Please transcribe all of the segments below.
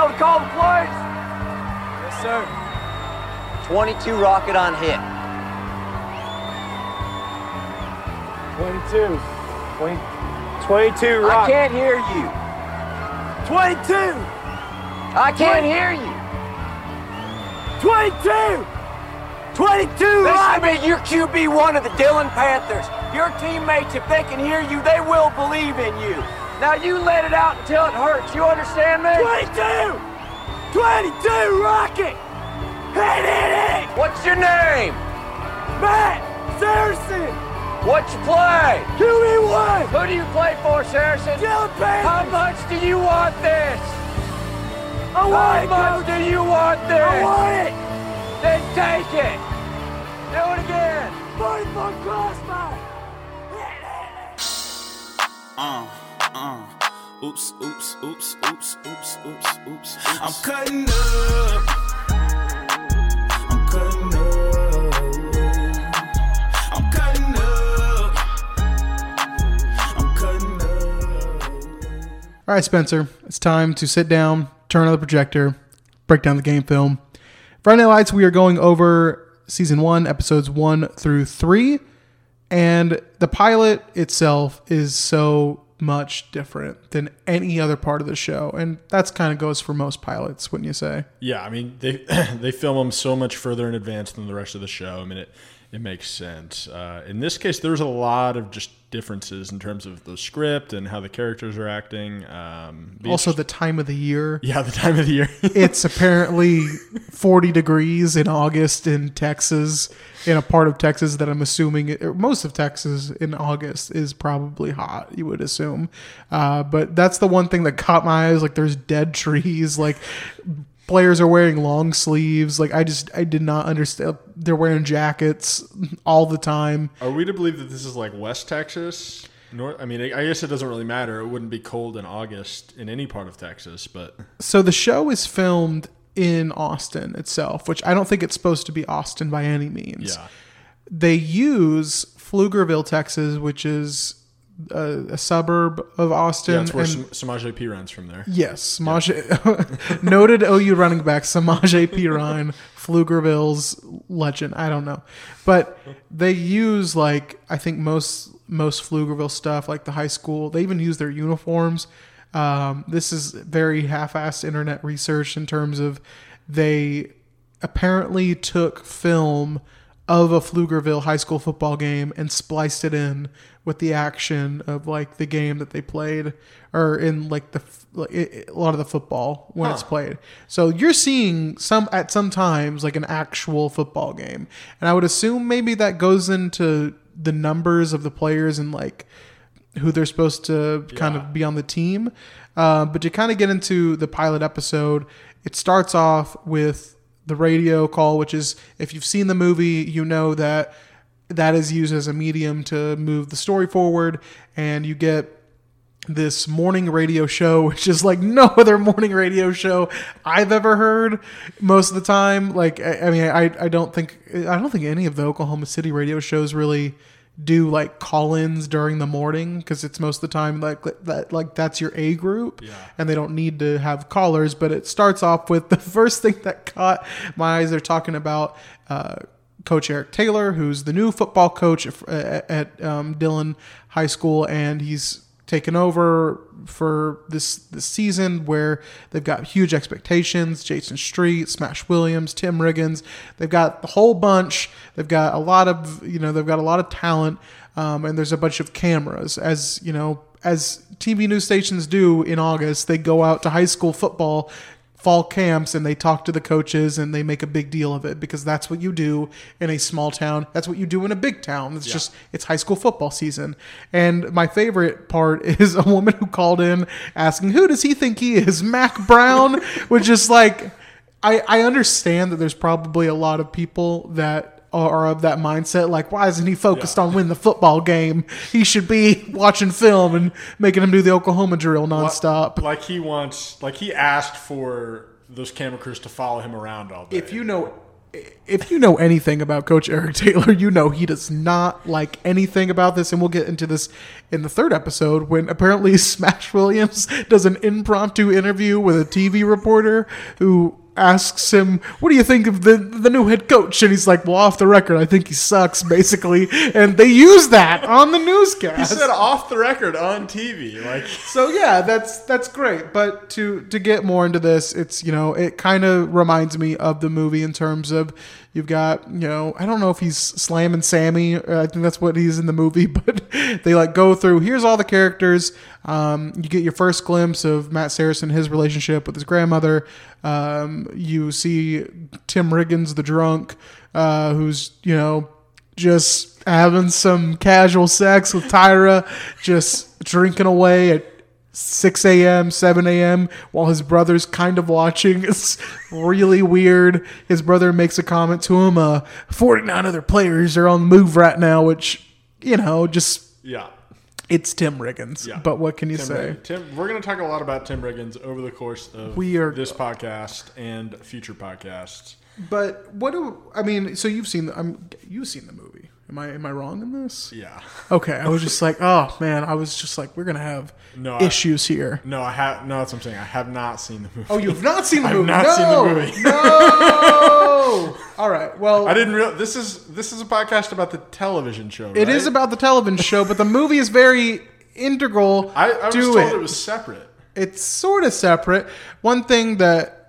able to call the plays? Yes, sir. 22 rocket on hit. 22. 20, 22 I rock. can't hear you. 22. I can't hear you. 22. 22 Listen rock. to me, you're QB1 of the Dillon Panthers. Your teammates, if they can hear you, they will believe in you. Now you let it out until it hurts. You understand me? 22. 22 rocket. Hit it. What's your name? Matt Saracen. What you play? QB1. Who do you play for, Saracen? Dillon How much do you want this? I want How it, much Coach. do you want this? I want it. Then take it. Do it again. 40 foot crossbar. Hit it. Uh, uh. Oops, oops, oops, oops, oops, oops, oops. I'm cutting up. I'm cutting up. I'm cutting up. I'm cutting up. All right, Spencer, it's time to sit down, turn on the projector, break down the game film. Friday Night Lights, we are going over season one, episodes one through three, and the pilot itself is so much different than any other part of the show, and that's kind of goes for most pilots, wouldn't you say? Yeah, I mean they they film them so much further in advance than the rest of the show. I mean it it makes sense. Uh, in this case, there's a lot of just differences in terms of the script and how the characters are acting. Um, Also, the time of the year. yeah, the time of the year. It's apparently 40 degrees in August in Texas, in a part of Texas that I'm assuming, most of Texas in August is probably hot, you would assume. Uh, but that's the one thing that caught my eyes. Like, there's dead trees. Like, players are wearing long sleeves. Like, I just, I did not understand. They're wearing jackets all the time. are we to believe that this is like West Texas? North, I mean, I I guess it doesn't really matter. It wouldn't be cold in August in any part of Texas, but So the show is filmed in Austin itself, which I don't think it's supposed to be Austin by any means. yeah. they use Pflugerville, Texas, which is a, a suburb of Austin. Yeah, that's where and- Samaje Perine from there. yes, Samaje, noted OU running back Samaje Perine, Pflugerville's legend. I don't know, but they use like I think most most Pflugerville stuff, like the high school. They even use their uniforms. Um, this is very half-assed internet research in terms of they apparently took film of a Pflugerville high school football game and spliced it in with the action of like the game that they played or in like the like, it, a lot of the football when it's played. So you're seeing some at some times like an actual football game. And I would assume maybe that goes into the numbers of the players and like who they're supposed to kind of be on the team. Uh, but to kind of get into the pilot episode, it starts off with the radio call, which is if you've seen the movie, you know that that is used as a medium to move the story forward, and you get this morning radio show, which is like no other morning radio show I've ever heard. Most of the time, like I, I mean, I I don't think I don't think any of the Oklahoma City radio shows really do like call-ins during the morning because it's most of the time like that like that's your A group and they don't need to have callers but it starts off with the first thing that caught my eyes they're talking about uh, coach Eric Taylor who's the new football coach at, at um, Dillon High School and he's taken over for this this season where they've got huge expectations. Jason Street, Smash Williams, Tim Riggins. They've got the whole bunch. They've got a lot of you know they've got a lot of talent, um, and there's a bunch of cameras. As you know, as TV news stations do in August, they go out to high school football fall camps and they talk to the coaches and they make a big deal of it because that's what you do in a small town. That's what you do in a big town. It's just it's high school football season. And my favorite part is a woman who called in asking who does he think he is, Mack Brown, which is like I I understand that there's probably a lot of people that are of that mindset. Like why isn't he focused on winning the football game? He should be watching film and making him do the oklahoma drill nonstop. Like he wants, like he asked for those camera crews to follow him around all day. if you know if you know anything about Coach Eric Taylor, you know he does not like anything about this, and we'll get into this in the third episode when apparently Smash Williams does an impromptu interview with a TV reporter who asks him, "What do you think of the the new head coach?" And he's like, "Well, off the record, I think he sucks, basically." And they use that on the newscast. He said off the record on TV. Like, So yeah, that's that's great. But to to get more into this, it's you know it kind of reminds me of the movie in terms of you've got you know I don't know if he's slamming Sammy. uh, I think that's what he's in the movie, but they like go through. Here's all the characters. Um, you get your first glimpse of Matt Saracen, his relationship with his grandmother. Um, you see Tim Riggins, the drunk, uh, who's you know just having some casual sex with Tyra, just drinking away at 6 a.m., 7 a.m., while his brother's kind of watching. It's really weird. His brother makes a comment to him, uh, 49 other players are on the move right now, which, you know, just, yeah. it's Tim Riggins. Yeah. But what can you Tim say? Riggins. Tim, we're going to talk a lot about Tim Riggins over the course of We are- this podcast and future podcasts. But what do, I mean, so you've seen, the, I'm, you've seen the movie. Am I, am I wrong in this? Yeah. Okay. I was just like, oh man, I was just like, we're going to have No, I- issues here. No, I have. No, that's what I'm saying. I have not seen the movie. Oh, you've not seen the I've movie? not no, seen the movie. no. All right. Well, I didn't real. This is this is a podcast about the television show. It is right? about the television show, but the movie is very integral I, I was to told it. it. was separate. It's sort of separate. One thing that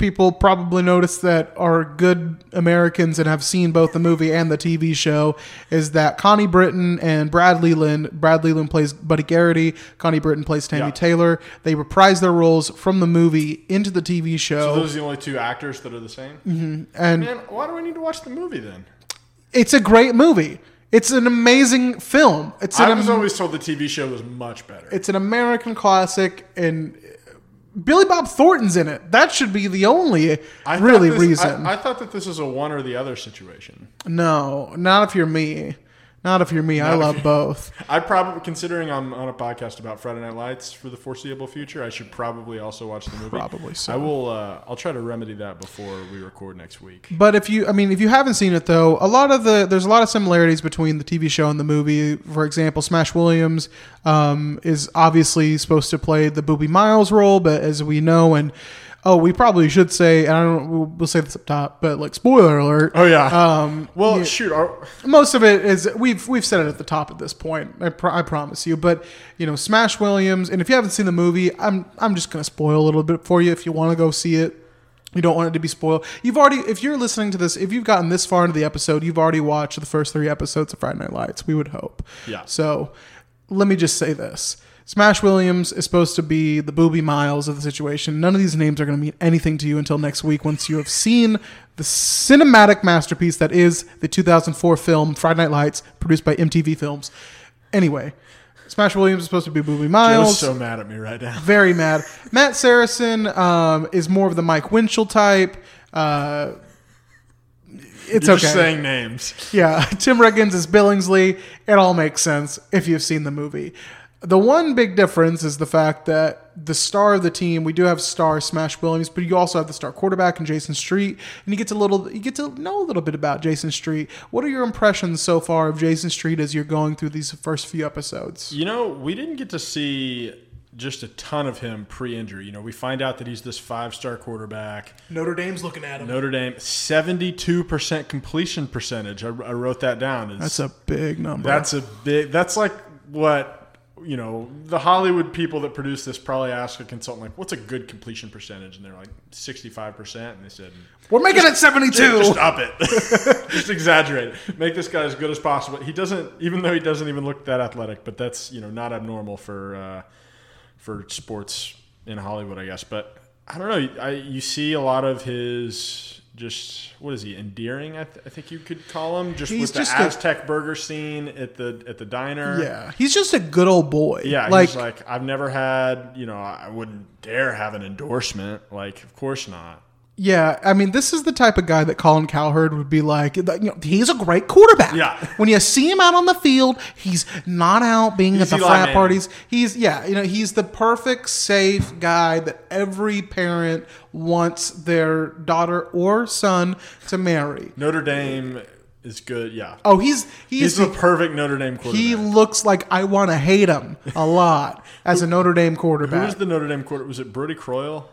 people probably notice that are good Americans and have seen both the movie and the TV show is that Connie Britton and Brad Leland, Brad Leland plays Buddy Garrity, Connie Britton plays Tami Yeah. Taylor. They reprise their roles from the movie into the TV show. So those are the only two actors that are the same. Mm-hmm. and Man, why do I need to watch the movie then? it's a great movie. It's an amazing film. It's an I was am- always told the TV show was much better. It's an American classic, and Billy Bob Thornton's in it. That should be the only I really this- reason. I, I thought that this was a one or the other situation. no, not if you're me. Not if you're me. I Not if love both. I probably, considering I'm on a podcast about Friday Night Lights for the foreseeable future, I should probably also watch the movie. Probably so. I will. Uh, I'll try to remedy that before we record next week. But if you, I mean, if you haven't seen it though, a lot of the there's a lot of similarities between the TV show and the movie. For example, Smash Williams um, is obviously supposed to play the Boobie Miles role, but as we know, and oh, we probably should say, and I don't, we'll, we'll say this up top, but like spoiler alert. Oh yeah. Um, well, shoot. Our, most of it is we've we've said it at the top at this point. I, pro- I promise you. But you know, Smash Williams, and if you haven't seen the movie, I'm I'm just gonna spoil a little bit for you if you want to go see it. You don't want it to be spoiled. You've already, if you're listening to this, if you've gotten this far into the episode, you've already watched the first three episodes of Friday Night Lights. We would hope. Yeah. So, let me just say this: Smash Williams is supposed to be the Boobie Miles of the situation. None of these names are going to mean anything to you until next week once you have seen the cinematic masterpiece that is the 2004 film Friday Night Lights, produced by MTV Films. Anyway, Smash Williams is supposed to be Boobie Miles. Joe's so mad at me right now. Very mad. Matt Saracen um, is more of the Mike Winchell type. Uh, it's You're okay. just saying names. Yeah, Tim Riggins is Billingsley. It all makes sense if you've seen the movie. The one big difference is the fact that the star of the team, we do have star Smash Williams, but you also have the star quarterback in Jason Street, and you get to little, you get to know a little bit about Jason Street. What are your impressions so far of Jason Street as you're going through these first few episodes? You know, we didn't get to see just a ton of him pre-injury. You know, we find out that he's this five-star quarterback. Notre Dame's looking at him. Notre Dame, seventy-two percent completion percentage. I, I wrote that down. It's- That's a big number. That's a big. That's like what you know. The Hollywood people that produce this probably ask a consultant like, "What's a good completion percentage?" And they're like, "65 percent." And they said, We're making it 72. "Just up it. just exaggerate it. Make this guy as good as possible." He doesn't, even though he doesn't even look that athletic, but that's you know not abnormal for uh, for sports in Hollywood, I guess. But I don't know. I, you see a lot of his. Just what is he endearing? I, th- I think you could call him just He's with the just a- Aztec burger scene at the at the diner. yeah, he's just a good old boy. Yeah, like, he's like I've never had, you know, I wouldn't dare have an endorsement. Like, of course not. Yeah, I mean, this is the type of guy that Colin Cowherd would be like. You know, he's a great quarterback. Yeah. When you see him out on the field, he's not out being He's at the Eli frat Manning. parties. He's yeah, you know, he's the perfect safe guy that every parent wants their daughter or son to marry. Notre Dame is good. Yeah. Oh, he's he's, He's the perfect Notre Dame quarterback. he looks like I want to hate him a lot as a Notre Dame quarterback. Who's the Notre Dame quarterback? Was it Brodie Croyle?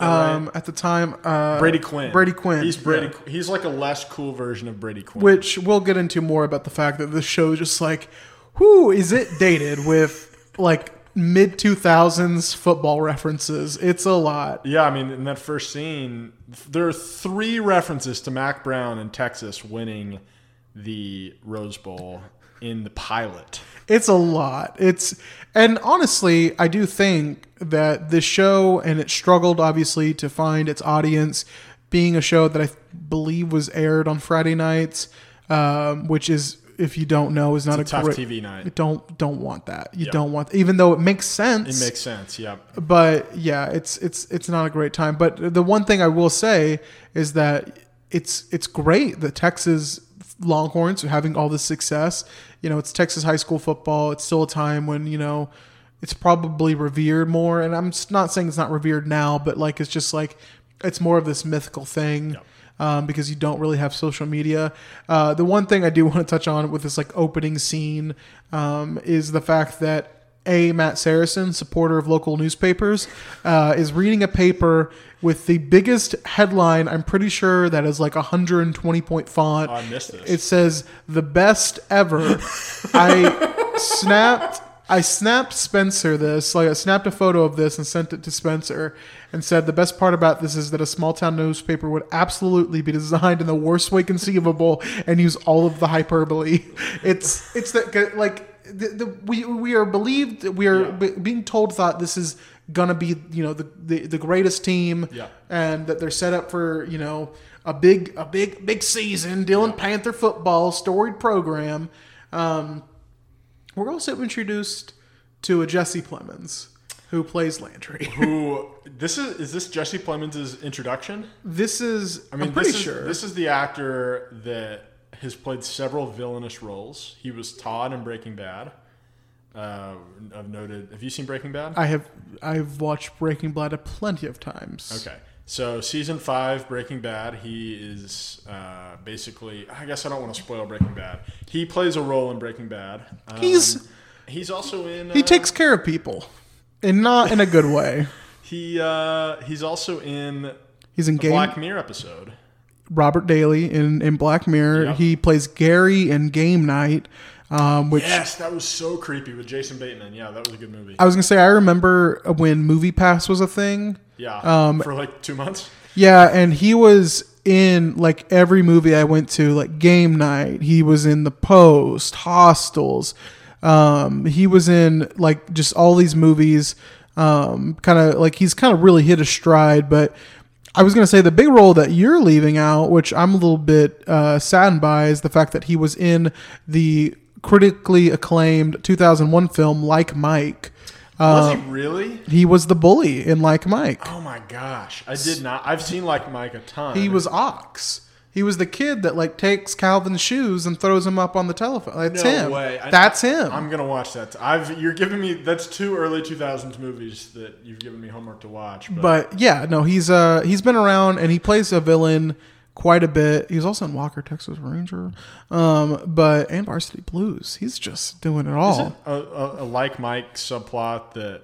That right? um, at the time, uh, Brady Quinn. Brady Quinn. He's Brady. yeah. He's like a less cool version of Brady Quinn. which we'll get into more about the fact that the show is just like, who is it dated with like mid two thousands football references? It's a lot. yeah, I mean, in that first scene, there are three references to Mack Brown and Texas winning the Rose Bowl in the pilot. It's a lot. It's and honestly, I do think that this show and it struggled obviously to find its audience, being a show that I believe was aired on Friday nights, um, which is if you don't know is not It's a a, tough great, TV night. Don't don't want that. You Yeah. don't want even though it makes sense. It makes sense. Yep. but yeah, it's it's it's not a great time. But the one thing I will say is that it's it's great that Texas Longhorns are having all this success. You know, it's Texas high school football. It's still a time when you know it's probably revered more. And I'm not saying it's not revered now, but like it's just like it's more of this mythical thing. Um, because you don't really have social media. Uh, the one thing I do want to touch on with this like opening scene um, is the fact that a Matt Saracen, supporter of local newspapers, uh, is reading a paper with the biggest headline. I'm pretty sure that is like 120 point font. Oh, I missed this. It says the best ever. I snapped. I snapped Spencer this, like I snapped a photo of this and sent it to Spencer and said the best part about this is that a small town newspaper would absolutely be designed in the worst way conceivable and use all of the hyperbole. It's it's that like the, the we we are believed we are Yeah. be- being told that this is gonna be you know the the, the greatest team Yeah. and that they're set up for you know a big a big big season Dillon Panther football storied program um, we're also introduced to a Jesse Plemons who plays Landry Who this is? Is this Jesse Plemons' introduction? this is I mean, am pretty this is, sure this is the actor that has played several villainous roles. He was Todd in Breaking Bad. Uh, I've noted. Have you seen Breaking Bad? I have I've watched Breaking Bad a plenty of times Okay. So season five, Breaking Bad, he is uh, basically. I guess I don't want to spoil Breaking Bad. He plays a role in Breaking Bad. Um, He's- he's also in. he uh, takes care of people and not in a good way He uh, he's also in he's in game Black Mirror episode. Robert Daly in, in Black Mirror Yep. he plays Gary in Game Night um, which Yes, that was so creepy with Jason Bateman. Yeah, that was a good movie. I was gonna say I remember when Movie Pass was a thing Yeah, Um, for like two months. Yeah, and he was in like every movie I went to, like Game Night. He was in The Post, Hostiles. Um, he was in like just all these movies. Um, kind of like he's kind of really hit a stride. But I was gonna say the big role that you're leaving out, which I'm a little bit uh, saddened by, is the fact that he was in the critically acclaimed 2001 film Like Mike. Was he really? He was the bully in Like Mike. Oh my gosh, I did not. I've seen like Mike a ton. He was Ox. He was the kid that like takes Calvin's shoes and throws them up on the telephone. That's No him. way. I- That's him. I'm gonna watch that. I've you're giving me that's two early 2000s movies that you've given me homework to watch. But, but yeah, no, he's uh he's been around and he plays a villain quite a bit. He was also in Walker Texas Ranger, um, but and Varsity Blues. He's just doing it all. is it a, a, a like Mike subplot that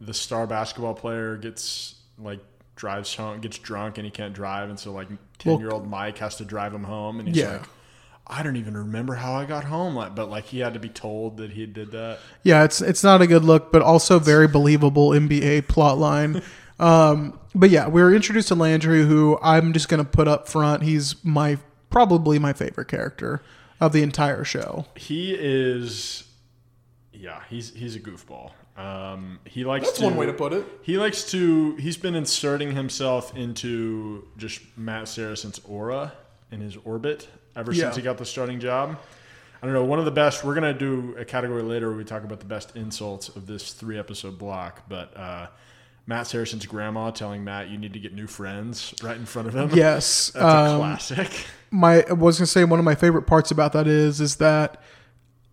the star basketball player gets like drives home, gets drunk, and he can't drive, and so like ten year old Mike has to drive him home, and he's Yeah. like. I don't even remember how I got home, like, but like he had to be told that he did that. Yeah, it's it's not a good look, but also very believable NBA plot line. Um, but yeah, we were introduced to Landry, who I'm just gonna put up front. He's my probably my favorite character of the entire show. He is, yeah, he's he's a goofball. Um, he likes that's to, one way to, put it. He likes to. He's been inserting himself into just Matt Saracen's aura in his orbit ever Yeah. since he got the starting job. I don't know. One of the best. We're gonna do a category later where we talk about the best insults of this three episode block. But uh, Matt Saracen's grandma telling Matt you need to get new friends right in front of him. Yes. That's a um, classic. my I was gonna say one of my favorite parts about that is is that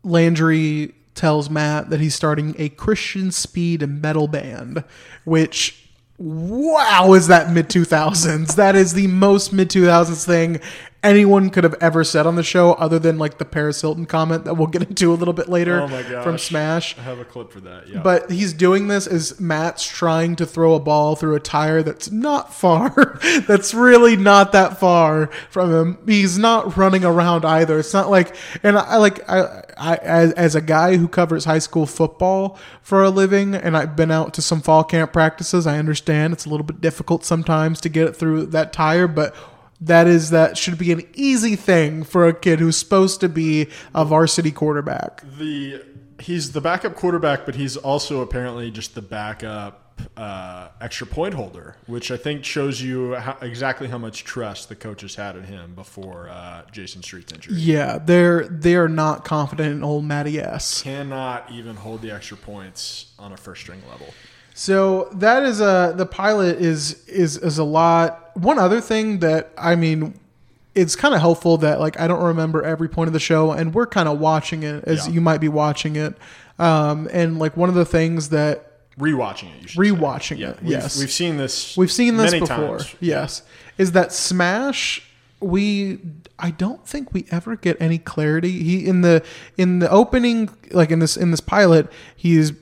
Landry tells Matt that he's starting a Christian speed metal band, which wow is that mid two thousands. That is the most mid two thousands thing anyone could have ever said on the show, other than like the Paris Hilton comment that we'll get into a little bit later Oh from Smash. I have a clip for that. Yeah. But he's doing this as Matt's trying to throw a ball through a tire that's not far. that's really not that far from him. He's not running around either. It's not like, and I like, I, I as, as a guy who covers high school football for a living, and I've been out to some fall camp practices, I understand it's a little bit difficult sometimes to get it through that tire, but that is that should be an easy thing for a kid who's supposed to be a varsity quarterback. the he's the backup quarterback, but he's also apparently just the backup uh, extra point holder, which I think shows you how, exactly how much trust the coaches had in him before uh, Jason Street's injury. Yeah, they're they're not confident in old Matty S. Cannot even hold the extra points on a first string level. So that is a the pilot is is is a lot. One other thing that I mean, it's kind of helpful that like I don't remember every point of the show, and we're kind of watching it as Yeah. you might be watching it. Um, and like one of the things that Rewatching it, you should Rewatching. Yeah, it, we've, yes. we've seen this. We've seen this many before. times. Yes. Is that Smash we I don't think we ever get any clarity. He in the in the opening like in this in this pilot, he's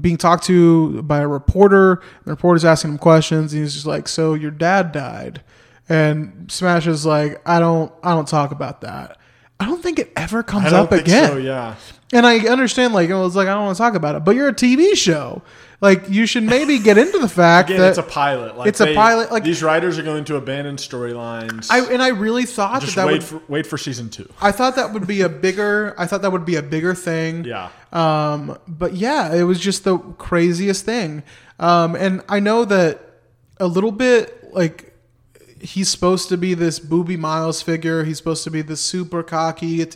being talked to by a reporter. The reporter's asking him questions and he's just like, "So your dad died." And Smash is like, "I don't I don't talk about that." I don't think it ever comes up think again. so. Yeah, And I understand, like, it was like, I don't want to talk about it, but you're a TV show. Like, you should maybe get into the fact again, that it's a pilot. Like it's a they- pilot, like- these writers are going to abandon storylines. I and I really thought just that that wait would. for wait for season two. I thought that would be a bigger. I thought that would be a bigger thing. Yeah. Um. But yeah, it was just the craziest thing. Um. And I know that a little bit like he's supposed to be this Boobie Miles figure. He's supposed to be this super cocky,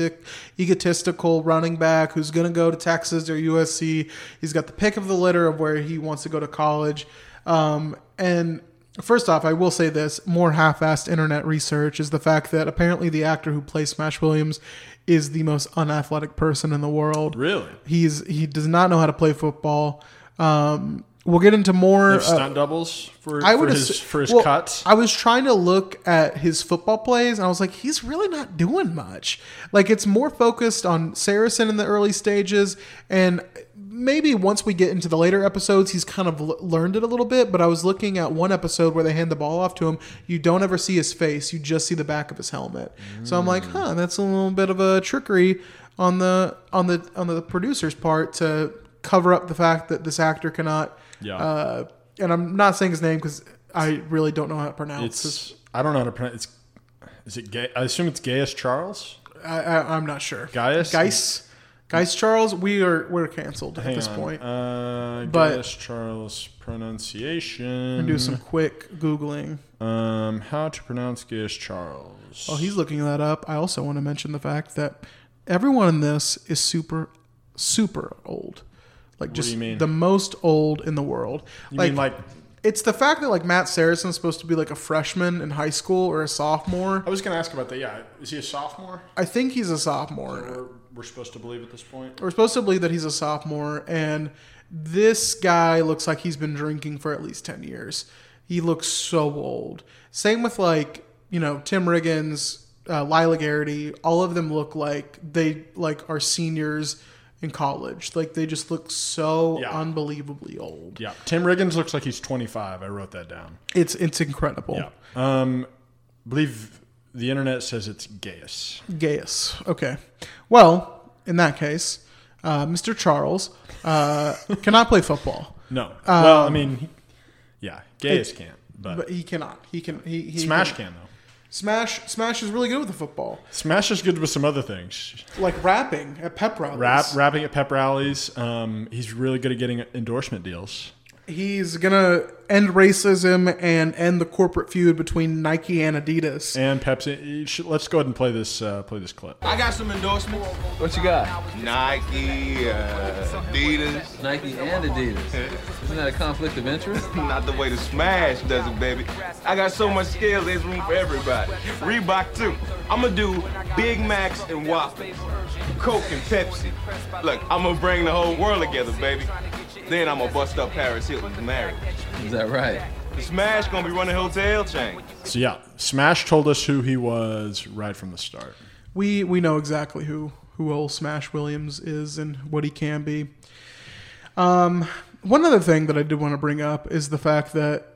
egotistical running back who's going to go to Texas or USC. He's got the pick of the litter of where he wants to go to college. Um. And First off, I will say this more half assed internet research is the fact that apparently the actor who plays Smash Williams is the most unathletic person in the world. Really? He's he does not know how to play football. Um, we'll get into more. Uh, stunt doubles for, I for would his assu- for his well, cuts. I was trying to look at his football plays, and I was like, he's really not doing much. Like it's more focused on Saracen in the early stages, and maybe once we get into the later episodes, he's kind of l- learned it a little bit. But I was looking at one episode where they hand the ball off to him. You don't ever see his face; you just see the back of his helmet. So I'm like, huh, that's a little bit of a trickery on the on the on the producer's part to cover up the fact that this actor cannot Yeah. uh, and I'm not saying his name because I really don't know how to pronounce it's I don't know how to pronounce. It's is it gay? I assume it's Gaius Charles. I, I, I'm not sure. Gaius? Gaius. Gaius Charles. We are we're canceled at this on. point. Uh, But- Gaius Charles pronunciation. do some quick googling. Um, how to pronounce Gaius Charles? While he's looking that up, I also want to mention the fact that everyone in this is super, super old. Like just you mean? the most old in the world. You mean like it's the fact that like Matt Saracen's supposed to be like a freshman in high school or a sophomore. I was going to ask about that. Yeah, is he a sophomore? I think he's a sophomore. We're, we're supposed to believe at this point. we're supposed to believe that he's a sophomore, and this guy looks like he's been drinking for at least 10 years. He looks so old. Same with, like, you know, Tim Riggins, uh, Lyla Garrity, all of them look like they, like, are seniors in college. Like, they just look so Yeah. unbelievably old. Yeah, Tim Riggins looks like he's 25. I wrote that down. It's, it's incredible. Yeah. Um, believe the internet says it's Gaius. Gaius. Okay. Well, in that case, uh, Mr. Charles uh, cannot play football. No. well, I mean, he- yeah, Gaius can't, but, Um, But he cannot. He can. He, he Smash can. can though. Smash Smash is really good with the football, Smash is good with some other things. like rapping at pep rallies. Rap, rapping at pep rallies. Um, he's really good at getting endorsement deals. He's gonna end racism and end the corporate feud between Nike and Adidas. And Pepsi. Should- Let's go ahead and play this. Uh, play this clip. I got some endorsements. What you got? Nike, uh, Adidas. Nike and Adidas. Isn't that a conflict of interest? Not the way the Smash does it, baby. I got so much scale, there's room for everybody. Reebok too. I'ma do Big Macs and Whoppers, Coke and Pepsi. Look, I'm gonna bring the whole world together, baby. Then I'm gonna bust up Paris Hilton's marriage. Is that right? Smash gonna be running hotel chain. So yeah, Smash told us who he was right from the start. We we know exactly who who old Smash Williams is and what he can be. Um, one other thing that I did want to bring up is the fact that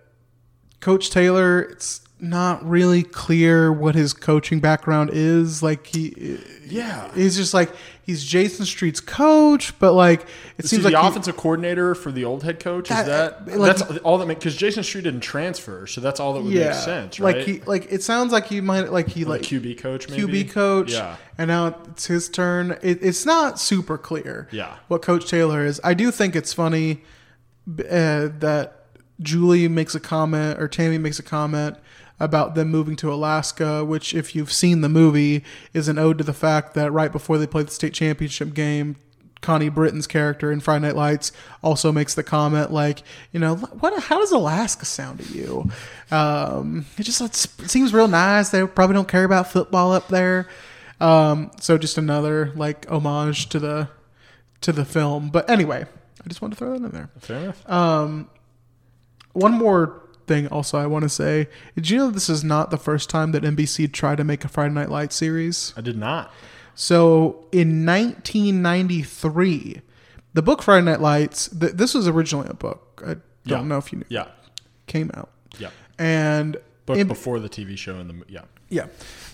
Coach Taylor, it's not really clear what his coaching background is. Like he, Yeah. he's just like he's Jason Street's coach, but like it Is seems like the he- offensive coordinator for the old head coach? Is That- that, like- that's all that makes because Jason Street didn't transfer, so that's all that would make sense, right? Like he like it sounds like he might like he like like QB coach, maybe QB coach. Yeah, And now it's his turn. It, it's not super clear. Yeah. What Coach Taylor is. I do think it's funny uh, that Julie makes a comment or Tami makes a comment about them moving to Alaska, which, if you've seen the movie, is an ode to the fact that right before they play the state championship game, Connie Britton's character in Friday Night Lights also makes the comment like, you know, what? How does Alaska sound to you? Um, it just it seems real nice. They probably don't care about football up there. Um, so just another like homage to the to the film. But anyway, I just wanted to throw that in there. fair enough. One more thing also I want to say. Did you know this is not the first time that NBC tried to make a Friday Night Lights series? I did not. So in 1993, the book Friday Night Lights, th- this was originally a book. I don't Yeah. know if you knew. Yeah, Came out. yeah. And But in- before the TV show and the yeah, Yeah.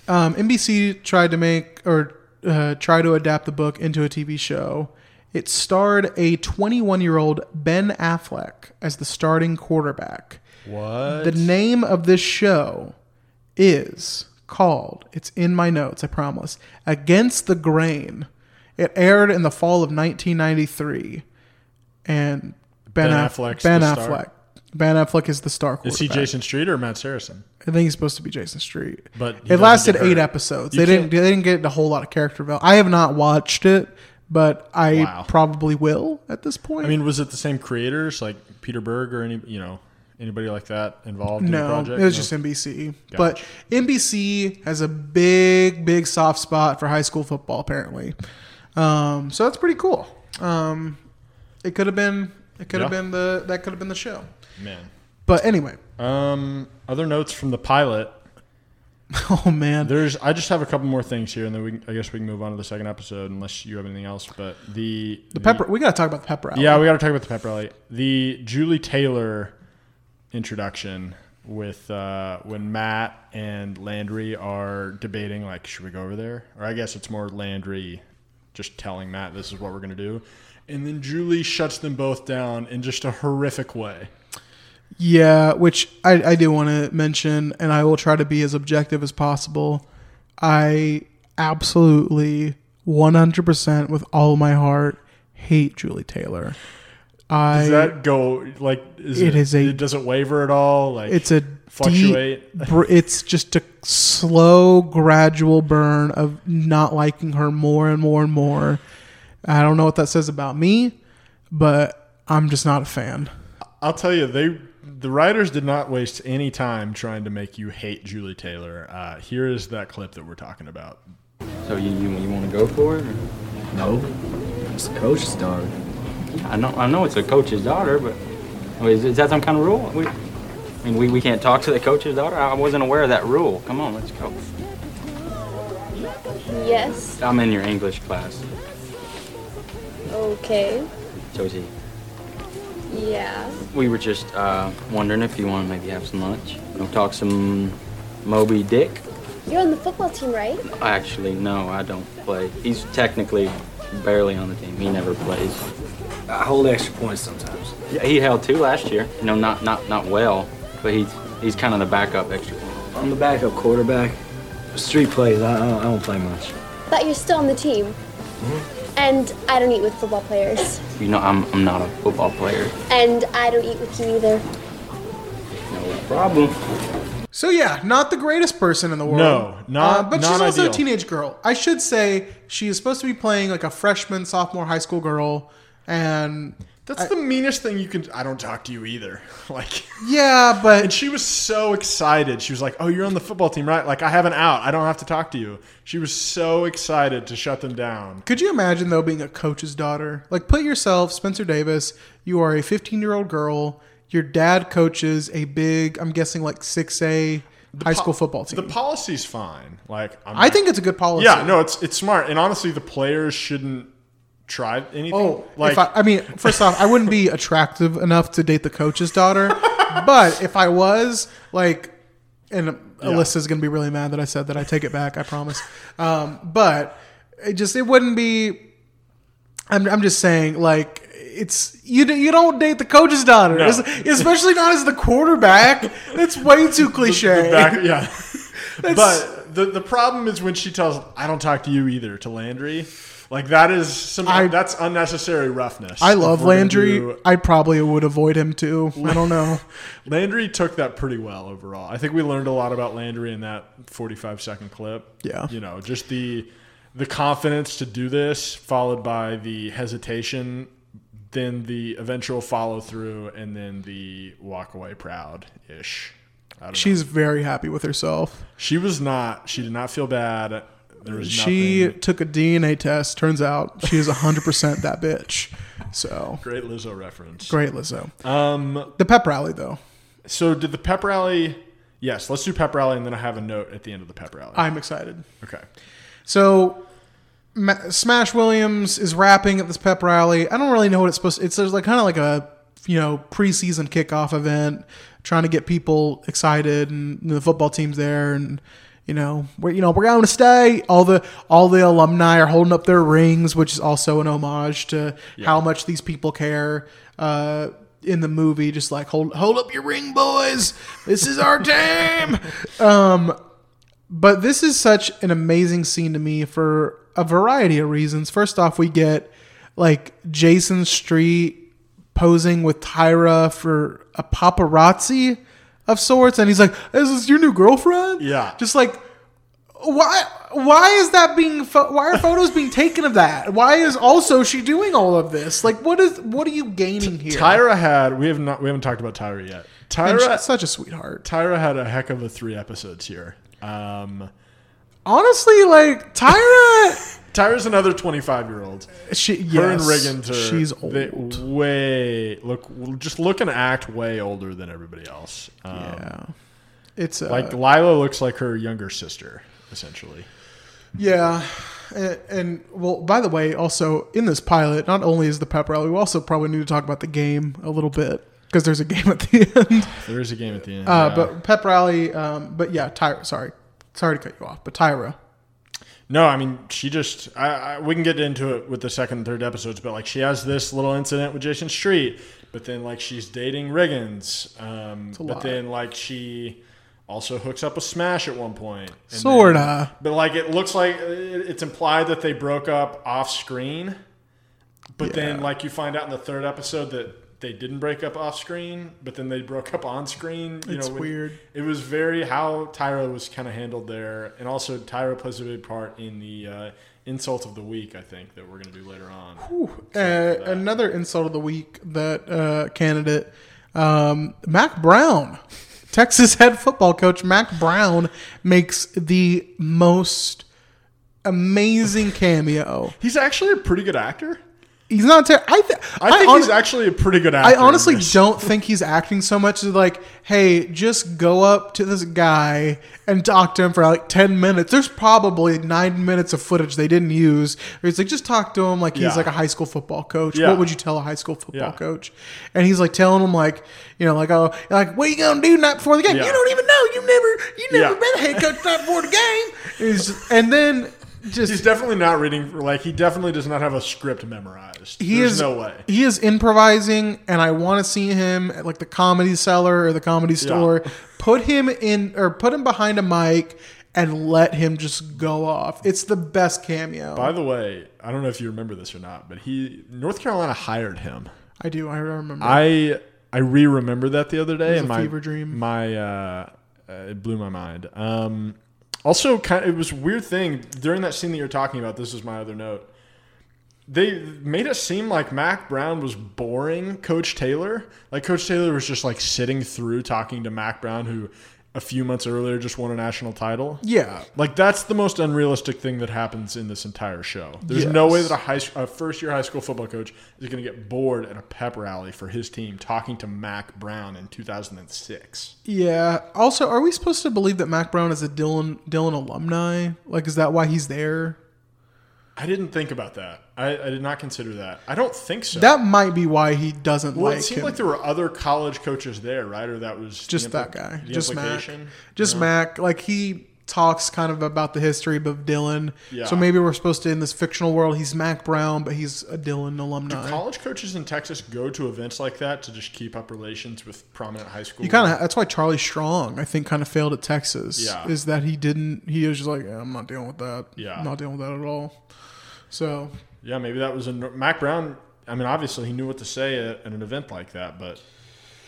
Um, NBC tried to make or uh, try to adapt the book into a TV show. It starred a 21 year old Ben Affleck as the starting quarterback. What? The name of this show is called, it's in my notes, I promise, Against the Grain. It aired in the fall of 1993. And Ben, Ben Aff- Affleck's Ben the Affleck. star? Ben Affleck is the star. Is he Jason Street or Matt Saracen? I think he's supposed to be Jason Street. But it lasted eight episodes. You they didn't. They didn't get a whole lot of character development. I have not watched it, but I Wow. probably will at this point. I mean, was it the same creators like Peter Berg or any you know anybody like that involved in the no, project? it was No? just NBC. Gotcha. But NBC has a big, big soft spot for high school football, apparently. Um, so that's pretty cool. Um, it could have been. It could have Yeah. been the. That could have been the show. man. But anyway. Um, other notes from the pilot. Oh man. There's. I just have a couple more things here, and then we. can- I guess we can move on to the second episode, unless you have anything else. But the The pepper. We got to talk about the pepper. Alley. Yeah, we got to talk about the pepper rally. The Julie Taylor introduction with uh, when Matt and Landry are debating, like, should we go over there? Or I guess it's more Landry just telling Matt this is what we're gonna do, and then Julie shuts them both down in just a horrific way. Yeah, which I, I do want to mention, and I will try to be as objective as possible. I absolutely 100% with all my heart hate Julie Taylor. I Does that go like? Is It it, is a- It doesn't waver at all. Like it's a fluctuate. Deep, br- it's just a slow, gradual burn of not liking her more and more and more. I don't know what that says about me, but I'm just not a fan. I'll tell you, they the writers did not waste any time trying to make you hate Julie Taylor. Uh, here is that clip that we're talking about. So you you, you want to go for it? or- No, it's the coach's daughter. I know I know it's a coach's daughter, but is, is that some kind of rule? We, I mean, we, we can't talk to the coach's daughter. I wasn't aware of that rule. Come on, let's go. Yes. I'm in your English class, Okay. Josie. Yeah. We were just uh, wondering if you want to maybe have some lunch. Know, talk some Moby Dick. You're on the football team, right? Actually, no, I don't play. He's technically barely on the team. He never plays. I hold extra points sometimes. Yeah, he held two last year. You know, not not not well, but he's he's kind of the backup extra. I'm the backup quarterback. Street plays, I, I, don't- I don't play much. But you're still on the team. Mm-hmm. And I don't eat with football players. You know, I'm, I'm not a football player. And I don't eat with you either. No problem. So yeah, not the greatest person in the world. No, not- Uh, but she's not also a teenage girl. I should say she is supposed to be playing like a freshman, sophomore high school girl, and That's the meanest thing you can. I don't talk to you either. Like, yeah, but and she was so excited. She was like, "Oh, you're on the football team, right? Like, I have an out. I don't have to talk to you." She was so excited to shut them down. Could you imagine though being a coach's daughter? Like put yourself, Spencer Davis, you are a 15-year-old girl, your dad coaches a big, I'm guessing like 6A high po- school football team. The policy's fine. Like, I'm I think it's a good policy. Yeah, no, it's it's smart. And honestly, the players shouldn't try anything. Oh, like if I, I mean, first off, I wouldn't be attractive enough to date the coach's daughter, but if I was, like, and Alyssa's gonna be really mad that I said that. I take it back. I promise. Um, but it just it wouldn't be. I'm I'm just saying, like, it's you you don't date the coach's daughter, No. Especially not as the quarterback. That's way too cliche. the back- yeah. but the the problem is when she tells, "I don't talk to you either" to Landry. Like that is some I- that's unnecessary roughness. I love Landry. do- I probably would avoid him too. I don't know. Landry took that pretty well overall. I think we learned a lot about Landry in that 45 second clip. Yeah. You know, just the the confidence to do this followed by the hesitation, then the eventual follow through and then the walk away proud ish. She's very happy with herself. She was not she did not feel bad. She nothing. took a DNA test. Turns out she is 100% that bitch. So, Great Lizzo reference. great Lizzo. Um The pep rally, though. so did the pep rally Yes, let's do pep rally and then I have a note at the end of the pep rally. I'm excited. okay. So, Ma- Smash Williams is rapping at this pep rally. I don't really know what it's supposed to It's there's like kind of like a, you know, preseason kickoff event trying to get people excited and the football team's there and you know, we're you know, we're going to stay. All the all the alumni are holding up their rings, which is also an homage to how much these people care. Uh in the movie, just like hold hold up your ring, boys. This is our time. um, but this is such an amazing scene to me for a variety of reasons. First off, we get like Jason Street posing with Tyra for a paparazzi of sorts, and he's like, "Is this your new girlfriend?" Yeah. Just like, why? Why is that being? Why are photos being taken of that? Why is also she doing all of this? Like, what is? What are you gaining here? Tyra had we have not we haven't talked about Tyra yet. Tyra she's such a sweetheart. Tyra had a heck of a three episodes here. Um, Honestly, like Tyra, Tyra's another twenty five year old. she Her and yes, Riggins are she's they- old. way look just look and act way older than everybody else. Um, yeah, it's uh, like Lyla looks like her younger sister essentially. Yeah, and, and well, by the way, also in this pilot, not only is the pep rally, we also probably need to talk about the game a little bit because there's a game at the end. There is a game at the end. Uh, yeah. But pep rally, um, but yeah, Tyra. Sorry, sorry to cut you off, but Tyra. No, I mean she just. I, I, we can get into it with the second and third episodes, but like she has this little incident with Jason Street, but then like she's dating Riggins, um, but lot. then like she also hooks up with Smash at one point. and Sorta. but like it looks like it- it's implied that they broke up off screen, but then like you find out in the third episode that they didn't break up off screen, but then they broke up on screen. You It's know, weird. it was very how Tyra was kind of handled there, and also Tyra plays a big part in the uh, insult of the week. I think that we're going to do later on. Uh, another insult of the week that uh, candidate, um, Mack Brown, Texas head football coach Mack Brown makes the most amazing cameo. He's actually a pretty good actor. He's not. Ter- I, th- I think hon- he's actually a pretty good actor. I honestly don't think he's acting so much as like, hey, just go up to this guy and talk to him for like ten minutes. There's probably nine minutes of footage they didn't use. Or he's like, just talk to him like he's Yeah. like a high school football coach. Yeah. What would you tell a high school football Yeah. coach? And he's like telling him like, you know, like, oh, like what are you gonna do night before the game? You don't even know. You never, you never been a head coach night before the game. He's- and then just He's definitely not reading. Like he definitely does not have a script memorized. he There's is no way. he is improvising and i want to see him at like the comedy cellar or the comedy store put him in or put him behind a mic and let him just go off. It's the best cameo. By the way, I don't know if you remember this or not, but he North Carolina hired him. I do. I remember. I I re remember that the other day, was and my fever dream. My uh, uh, it blew my mind. Um, also, kind of, it was weird thing during that scene that you're talking about. This is my other note. They made it seem like Mack Brown was boring Coach Taylor. Like Coach Taylor was just like sitting through talking to Mack Brown, who a few months earlier just won a national title. Yeah. like that's the most unrealistic thing that happens in this entire show. There's no way that a high a first year high school football coach is going to get bored at a pep rally for his team talking to Mack Brown in 2006. Yeah. Also, are we supposed to believe that Mack Brown is a Dillon Dillon alumni? Like, is that why he's there? I didn't think about that. I, I did not consider that. I don't think so. That might be why he doesn't well, like it seemed him. like there were other college coaches there, right? Or that was just impli- that guy. Just Mack. Just No? Mack. Like he talks kind of about the history of Dillon. Yeah. So maybe we're supposed to in this fictional world he's Mack Brown, but he's a Dillon alumni. College coaches in Texas go to events like that to just keep up relations with prominent high school. You kind of that's why Charlie Strong I think kind of failed at Texas. Yeah. Is that he didn't he was just like yeah, I'm not dealing with that. Yeah. I'm not dealing with that at all. So Yeah, maybe that was a Mack Brown. I mean, obviously he knew what to say at, at an event like that, but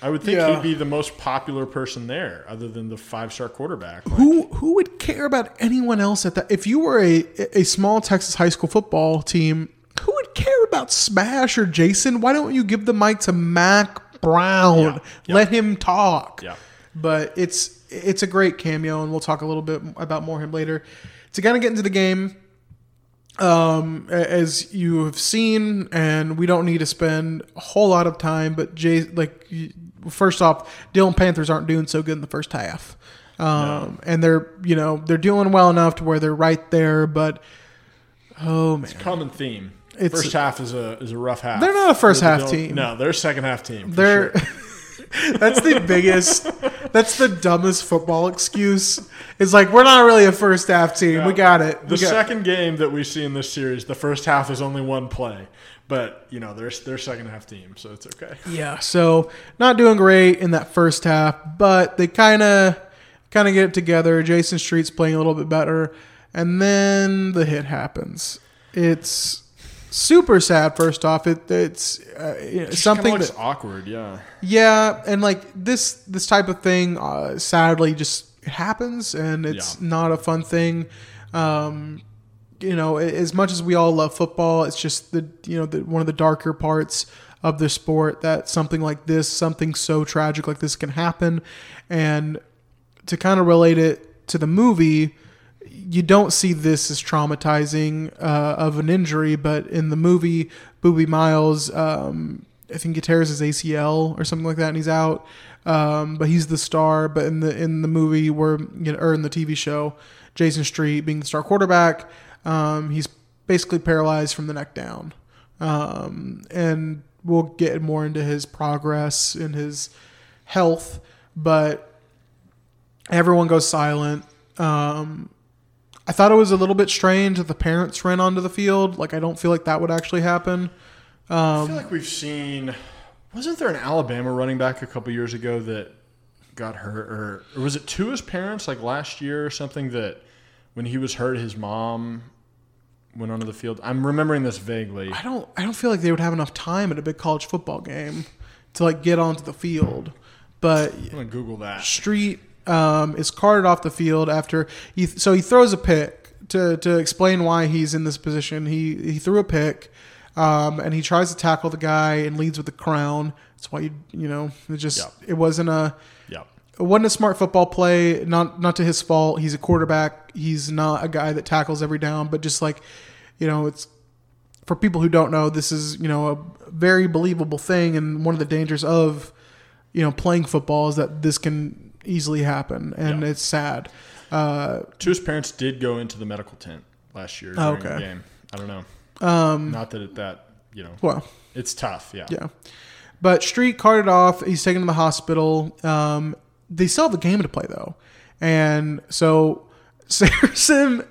I would think Yeah. he'd be the most popular person there, other than the five-star quarterback. Like, who who would care about anyone else at that? If you were a a small Texas high school football team, who would care about Smash or Jason? Why don't you give the mic to Mack Brown? Yeah. Yeah. Let him talk. Yeah. But it's it's a great cameo, and we'll talk a little bit about more him later. To kind of get into the game, um, as you have seen, and we don't need to spend a whole lot of time, but Jay, like, first off, Dillon Panthers aren't doing so good in the first half. Um, and they're, you know, they're doing well enough to where they're right there, but oh man, common theme. It's- first half is a is a rough half. They're not a first For the half team. No, they're a second half team. they're sure. that's the biggest, that's the dumbest football excuse. It's like we're not really a first half team. We got it. The got- second game that we see in this series, the first half is only one play, but you know they're they're second half team, so it's okay. Yeah, so not doing great in that first half, but they kind of kind of get it together. Jason Street's playing a little bit better, and then the hit happens. It's super sad. First off, it it's uh, something that awkward. Yeah. yeah, and like this this type of thing, uh, sadly, just happens, and it's Yeah. not a fun thing. Um, you know, as much as we all love football, it's just the you know the, one of the darker parts of the sport that something like this, something so tragic like this, can happen, and to kind of relate it to the movie. You don't see this as traumatizing uh, of an injury, but in the movie, Boobie Miles, um, I think he tears his ACL or something like that, and he's out. Um, but he's the star. But in the in the movie, where you know, or in the TV show, Jason Street being the star quarterback, um, he's basically paralyzed from the neck down. Um, and we'll get more into his progress and his health, but everyone goes silent. Um, I thought it was a little bit strange that the parents ran onto the field. Like, I don't feel like that would actually happen. I Um, feel like we've seen. Wasn't there an Alabama running back a couple years ago that got hurt, or, or was it to his parents like last year or something that when he was hurt, his mom went onto the field? I'm remembering this vaguely. I don't. I don't feel like they would have enough time at a big college football game to like get onto the field. But I'm gonna Google that. Street um, is carted off the field after he. So he throws a pick to to explain why he's in this position. He he threw a pick, um, and he tries to tackle the guy and leads with the crown. That's why you you know it just Yep. it wasn't a yeah it wasn't a smart football play. Not not to his fault. He's a quarterback. He's not a guy that tackles every down. But just like you know, it's for people who don't know, this is you know a very believable thing, and one of the dangers of you know playing football is that this can easily happen, and Yeah. it's sad. Uh, his parents did go into the medical tent last year Oh, during the game. I don't know. Um, Not that it, that you know. Well, it's tough. Yeah. Yeah. But Street carted off. He's taken to the hospital. Um, they still have a game to play though, and so Saracen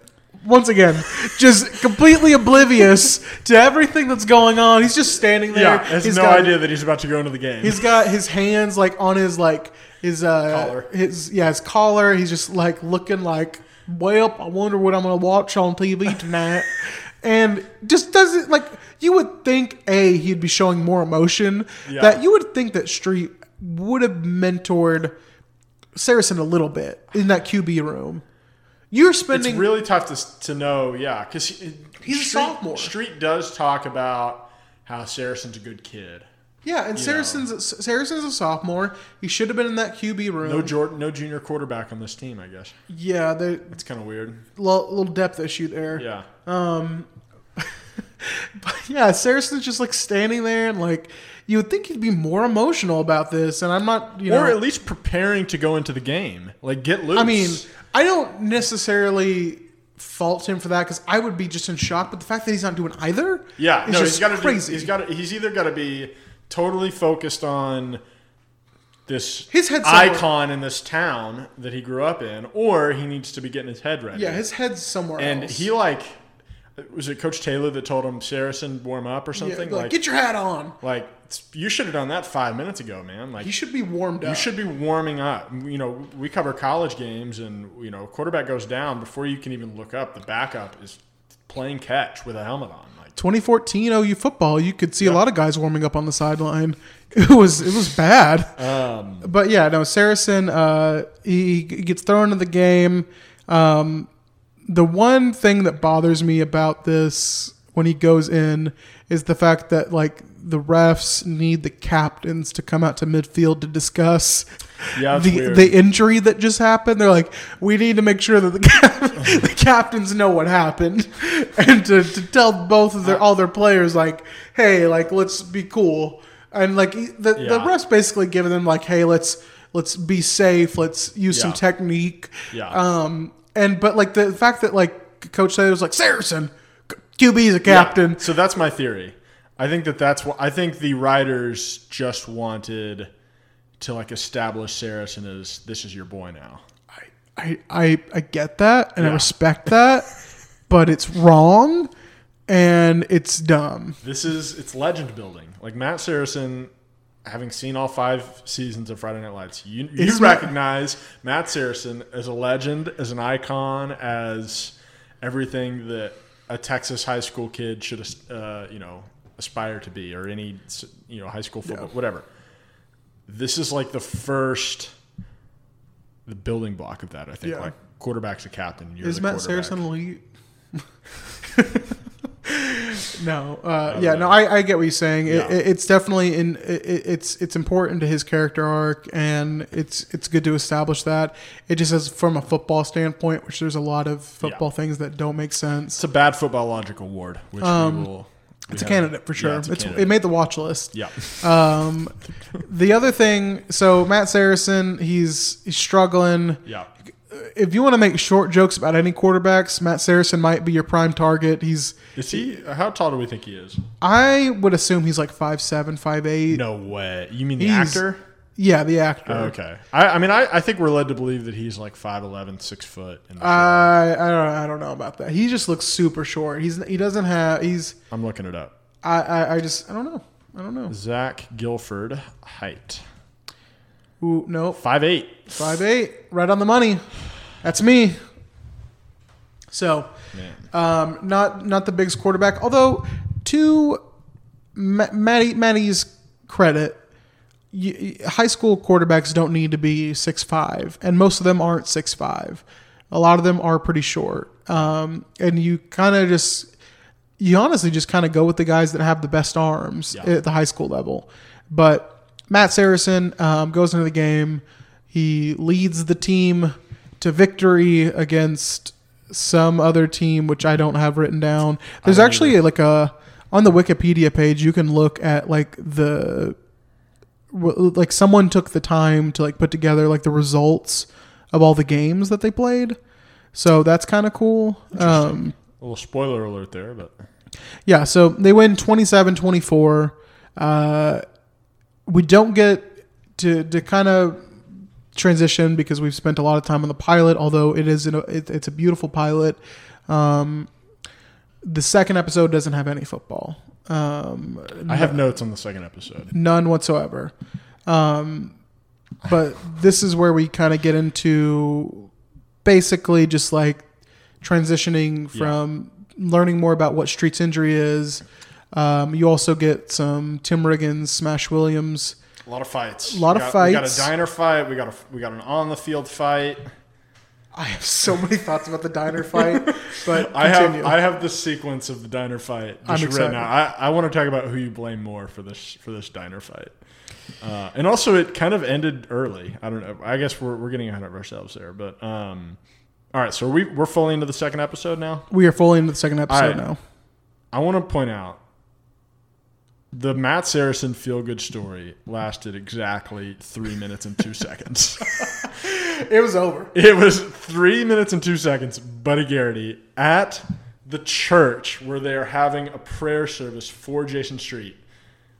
once again just completely oblivious to everything that's going on. He's just standing there. Yeah. Has He's no got- idea that he's about to go into the game. He's got his hands like on his like his uh Collar. his yeah his collar. He's just like looking like well, I wonder what I'm to watch on TV tonight. and just doesn't like you would think a he'd be showing more emotion. Yeah. That you would think that Street would have mentored Saracen a little bit in that QB room. You're spending It's really tough to, to know, yeah, because He's a sophomore. Street does talk about how Saracen's a good kid. Yeah, and you Saracen's Saracen's a sophomore. He should have been in that QB room. No Jordan, no junior quarterback on this team, I guess. yeah, the It's kind of weird. little, little depth issue there. Yeah. Um, but yeah, Saracen's just like standing there and like you would think he'd be more emotional about this, and I'm not. You know, or at least preparing to go into the game. Like get loose. I mean, I don't necessarily fault him for that because I would be just in shock. But the fact that he's not doing either, yeah, is no, he's got to crazy. He's got. He's either got to be totally focused on this His head's somewhere- icon in this town that he grew up in, or he needs to be getting his head ready. yeah, his head's somewhere and else. he like was it Coach Taylor that told him Saracen warm up or Yeah, something? like, get your hat on. like you should have done that five minutes ago, man. Like He should be warmed up. You should be warming up. You know, we cover college games, and you know, quarterback goes down before you can even look up. The backup is playing catch with a helmet on. Like 2014 OU football, you could see a lot of guys warming up on the sideline. It was it was bad. Um, but yeah, no, Saracen, uh, he, he gets thrown into the game. Um, the one thing that bothers me about this when he goes in is the fact that like the refs need the captains to come out to midfield to discuss Yeah, the weird. the injury that just happened. They're like, we need to make sure that the cap- the captains know what happened, and to, to tell both of their all their players like, hey, like let's be cool, and like the the refs basically giving them like, hey, let's let's be safe, let's use some technique, Yeah. um, and but like the fact that like Coach Taylor was like Saracen, QB is a captain. Yeah, So that's my theory. I think that that's what I think the writers just wanted to like establish Saracen as this is your boy now. I, I, I get that and I respect that, but it's wrong and it's dumb. This is it's legend building. Like Matt Saracen, having seen all five seasons of Friday Night Lights, you, you recognize Matt Saracen as a legend, as an icon, as everything that a Texas high school kid should, uh, you know, aspire to be, or any you know high school football, whatever. This is like the first, the building block of that. I think Yeah. like quarterback's a captain. You're Is Matt. Saracen elite? no, uh, yeah, no, I, I get what you're saying. Yeah. it, it's definitely in. It, it's it's important to his character arc, and it's it's good to establish that. It just says from a football standpoint, which there's a lot of football things that don't make sense. It's a bad football logic award, which Um, we will. we It's a candidate for Yeah, sure. it's it's candidate. it made the watch list. Yeah. Um, the other thing, so Matt Saracen, he's he's struggling. Yeah. If you want to make short jokes about any quarterbacks, Matt Saracen might be your prime target. He's Is he? How tall do we think he is? I would assume he's like five seven, five eight. No way. You mean the He's- actor? Yeah, the actor. Oh, okay. I, I mean, I, I think we're led to believe that he's like 5'11", 6 foot. In the. I I don't I don't know about that. He just looks super short. He's he doesn't have he's I'm looking it up. I, I I just I don't know. I don't know. Zach Gilford, height. Ooh, no. 5'8". Five eight, right on the money. That's me. So, um, not not the biggest quarterback. Although, to Ma- Matty Matty's credit, high school quarterbacks don't need to be six five, and most of them aren't six five. A lot of them are pretty short, um, and you kind of just you honestly just kind of go with the guys that have the best arms Yeah. at the high school level. But Matt Saracen um, goes into the game. He leads the team to victory against some other team, which I don't have written down. There's don't actually like a on the Wikipedia page. You can look at like the like someone took the time to like put together like the results of all the games that they played. So that's kind of cool. Um, A little spoiler alert there, but yeah, so they win 27-24. Uh, we don't get to to kind of transition because we've spent a lot of time on the pilot, although it is an, it, it's a beautiful pilot. Um, the second episode doesn't have any football. Um, I have notes on the second episode. none whatsoever. Um, but this is where we kind of get into basically just like transitioning from learning more about what Street's injury is. Um, you also get some Tim Riggins, Smash Williams. A lot of fights. A lot We of got- We got a diner fight. We got a we got an on the field fight. I have so many thoughts about the diner fight, but I have I have the sequence of the diner fight I'm just excited. written out. I, I want to talk about who you blame more for this for this diner fight. Uh, and also, it kind of ended early. I don't know. I guess we're, we're getting ahead of ourselves there. But um, all right, so we we're fully into the second episode now. we are fully into the second episode right. now. I want to point out the Matt Saracen feel good story lasted exactly three minutes and two seconds. It was over. It was three minutes and two seconds. Buddy Garrity at the church where they are having a prayer service for Jason Street.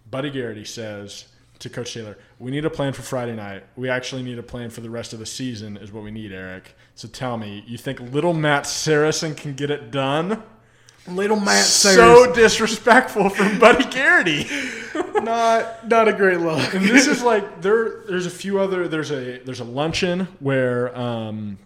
Buddy Garrity says to Coach Taylor, "We need a plan for Friday night. We actually need a plan for the rest of the season. Is what we need, Eric. So tell me, you think little Matt Saracen can get it done?" Little Matt So Saracen. disrespectful from Buddy Garrity. not not a great look. and this is like there. There's a few other. There's a there's a luncheon where um,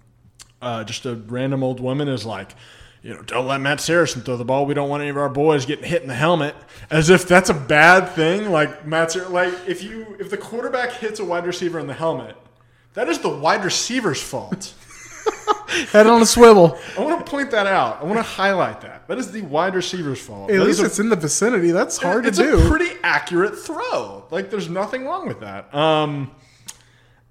uh, just a random old woman is like, you know, don't let Matt Saracen throw the ball. We don't want any of our boys getting hit in the helmet. As if that's a bad thing. Like Matt, Sar- like if you if the quarterback hits a wide receiver in the helmet, that is the wide receiver's fault. Head on a swivel. I want to point that out. I want to highlight that. That is the wide receiver's fault. At That least a- it's in the vicinity. That's hard it's to do. a pretty accurate throw. Like there's nothing wrong with that. Um,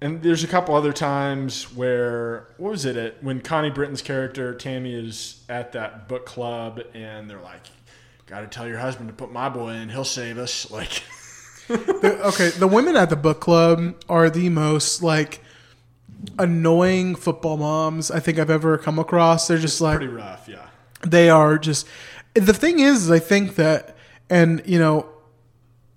and there's a couple other times where what was it at when Connie Britton's character Tami is at that book club and they're like, "Got to tell your husband to put my boy in. He'll save us." Like, The- okay, the women at the book club are the most like annoying football moms I think I've ever come across. They're just like pretty rough. Yeah. they are just the thing is, is I think that and you know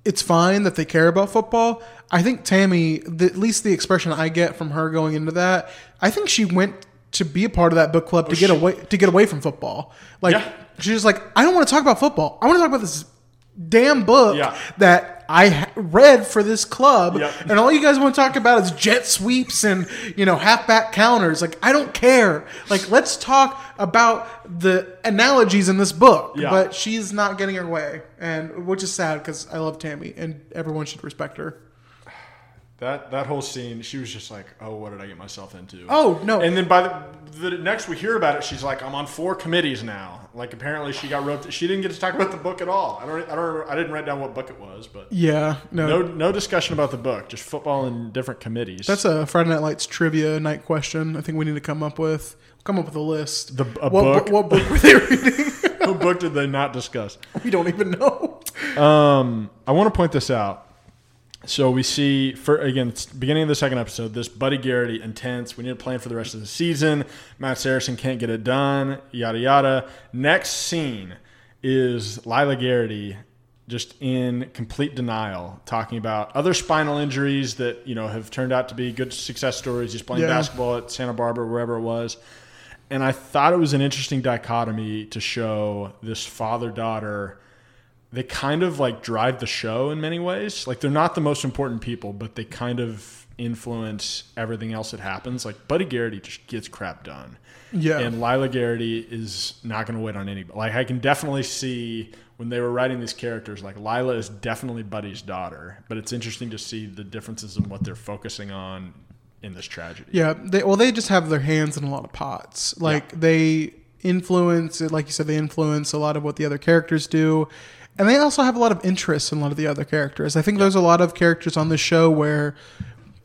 it's fine that they care about football. I think Tami, the, at least the expression I get from her going into that, I think she went to be a part of that book club to oh, get she- away to get away from football. Like Yeah. she's just like, I don't want to talk about football. I want to talk about this damn book Yeah. that I read for this club, Yep. and all you guys want to talk about is jet sweeps and you know halfback counters. Like I don't care. Like let's talk about the analogies in this book. Yeah. But she's not getting her way, and which is sad because I love Tami and everyone should respect her. That that whole scene, she was just like, "Oh, what did I get myself into?" Oh, no. And then by the, the next we hear about it, she's like, "I'm on four committees now." Like apparently she got roped. She didn't get to talk about the book at all. I don't. I don't. I didn't write down what book it was, but Yeah, no, no no discussion about the book. Just football and different committees. that's a Friday Night Lights trivia night question. I think we need to come up with come up with a list. The- a what, book? What, book were they reading? what book did they not discuss? we don't even know. Um, I want to point this out. So we see for again, beginning of the second episode, this Buddy Garrity intense. We need a plan for the rest of the season. Matt Saracen can't get it done. Yada yada. Next scene is Lyla Garrity just in complete denial, talking about other spinal injuries that you know have turned out to be good success stories. He's playing Yeah. basketball at Santa Barbara, wherever it was. And I thought it was an interesting dichotomy to show this father daughter they kind of like drive the show in many ways. Like they're not the most important people, but they kind of influence everything else that happens. Like Buddy Garrity just gets crap done. Yeah. And Lyla Garrity is not going to wait on anybody. Like I can definitely see when they were writing these characters, like Lyla is definitely Buddy's daughter, but it's interesting to see the differences in what they're focusing on in this tragedy. Yeah, they well they just have their hands in a lot of pots. Like they influence, like you said, they influence a lot of what the other characters do, and they also have a lot of interest in a lot of the other characters. I think there's a lot of characters on the show where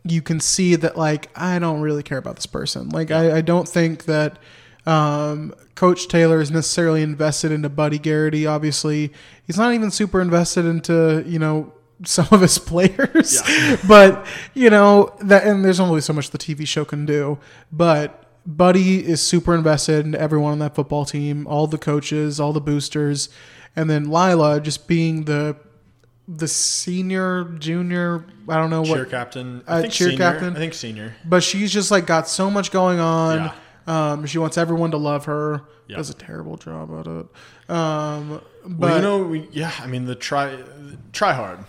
you can see that like I don't really care about this person. Like I, I don't think that um, Coach Taylor is necessarily invested into Buddy Garrity. Obviously, he's not even super invested into you know some of his players. but you know that, and there's only so much the TV show can do. But Buddy is super invested in everyone on that football team, all the coaches, all the boosters, and then Lyla just being the the senior, junior, I don't know Cheer what captain. I uh, think cheer senior. captain. I think senior. But she's just like got so much going on. Yeah. Um, she wants everyone to love her. Yeah. Does a terrible job at it. Um, but Well, you know, we, yeah. I mean, the try, try hard.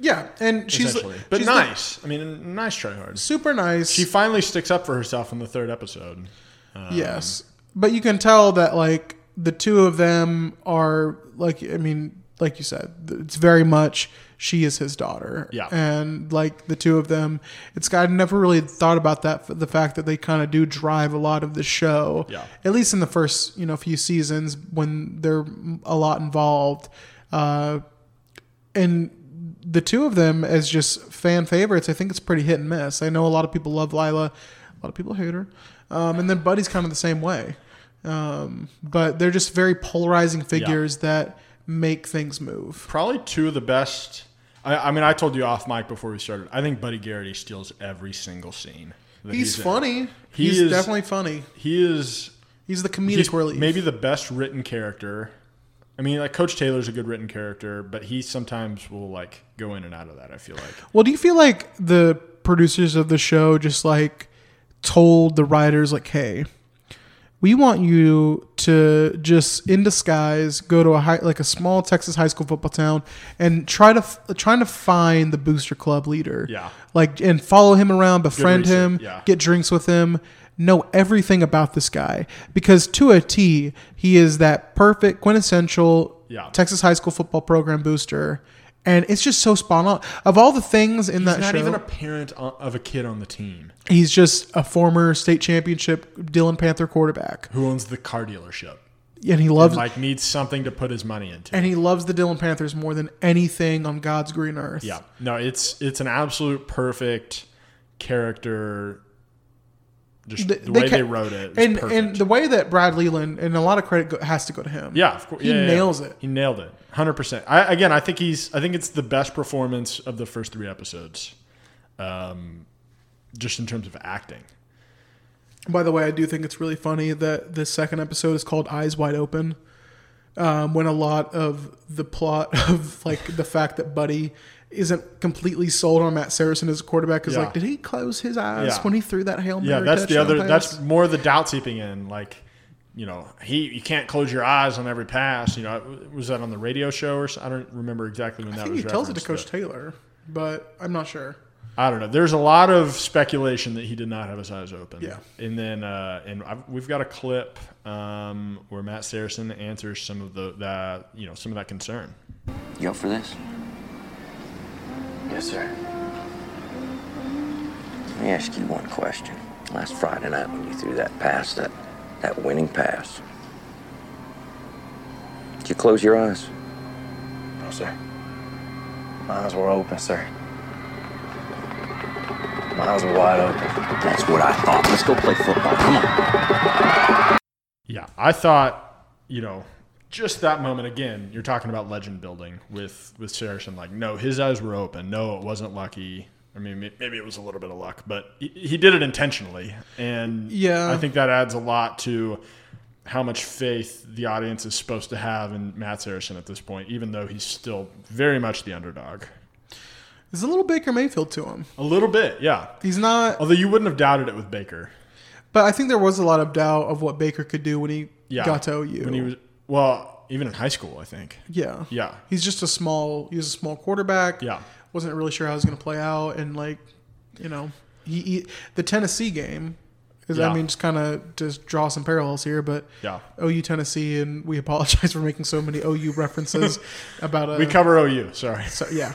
yeah, and she's but she's the- nice. I mean, nice try hard. super nice. She finally sticks up for herself in the third episode. Um, yes, but you can tell that like the two of them are like I mean, like you said, it's very much she is his daughter. Yeah. and like the two of them, it's I never really thought about that the fact that they kind of do drive a lot of the show. Yeah. at least in the first you know few seasons when they're a lot involved. Uh, and the two of them as just fan favorites, I think it's pretty hit and miss. I know a lot of people love Lyla, a lot of people hate her, um, and then Buddy's kind of the same way. Um, but they're just very polarizing figures that make things move. Probably two of the best. I, I mean, I told you off mic before we started. I think Buddy Garrity steals every single scene. that He's funny. He He's is- definitly funny. He is. He's the comedic He's relief. maybe the best written character. I mean, like Coach Taylor's a good written character, but he sometimes will like go in and out of that. I feel like. Well, do you feel like the producers of the show just like told the writers like, "Hey, we want you to just in disguise go to a high, like a small Texas high school football town and try to f- trying to find the booster club leader. Yeah. Like and follow him around, befriend him, yeah. get drinks with him, know everything about this guy because to a T, he is that perfect quintessential Yeah. Texas high school football program booster. And it's just so spot on. Of all the things in He's that not show, even a parent of a kid on the team he's just a former state championship Dillon Panther quarterback, who owns the car dealership. and he loves and, like needs something to put his money into. and he loves the Dillon Panthers more than anything on God's green earth. Yeah, no, it's it's an absolute perfect character. Just the, way ca- they wrote it, and perfect. and the way that Brad Leland and a lot of credit go, has to go to him. yeah, of course, he yeah, yeah, yeah. nails it. He nailed it, hundred percent. I again, I think he's. I think it's the best performance of the first three episodes, um, just in terms of acting. By the way, I do think it's really funny that the second episode is called Eyes Wide Open. Um, when a lot of the plot of like the fact that Buddy isn't completely sold on Matt Saracen as a quarterback is Yeah. like, did he close his eyes Yeah. when he threw that hail mary? Yeah, that's the other. pass? That's more the doubt seeping in. Like, you know, he you can't close your eyes on every pass. You know, was that on the radio show or so? I don't remember exactly when I that think was. he tells it to referenced, Coach Taylor, but I'm not sure. I don't know. There's a lot of speculation that he did not have his eyes open. Yeah. And then, uh, and I've, we've got a clip um, where Matt Saracen answers some of the that you know some of that concern. You up for this? Yes, sir. Let me ask you one question. Last Friday night when you threw that pass, that, that winning pass, did you close your eyes? No, sir. My eyes were open, sir. My eyes were wide open. That's what I thought. Let's go play football. Come on. Yeah, I thought you know just that moment again. You're talking about legend building with with Saracen. Like, no, his eyes were open. No, it wasn't lucky. I mean, maybe it was a little bit of luck, but he, he did it intentionally, and Yeah. I think that adds a lot to how much faith the audience is supposed to have in Matt Saracen at this point, even though he's still very much the underdog. There's a little Baker Mayfield to him. A little bit, yeah. He's not, Although you wouldn't have doubted it with Baker. but I think there was a lot of doubt of what Baker could do when he Yeah, got to OU. when he was well, even in high school, I think. yeah, Yeah. He's just a small. He's a small quarterback. Yeah. wasn't really sure how he was going to play out, and like, you know, he, he the Tennessee game. Is Yeah. I mean, just kind of just draw some parallels here, but Yeah. OU Tennessee, and we apologize for making so many OU references about a We cover OU. Sorry. So yeah,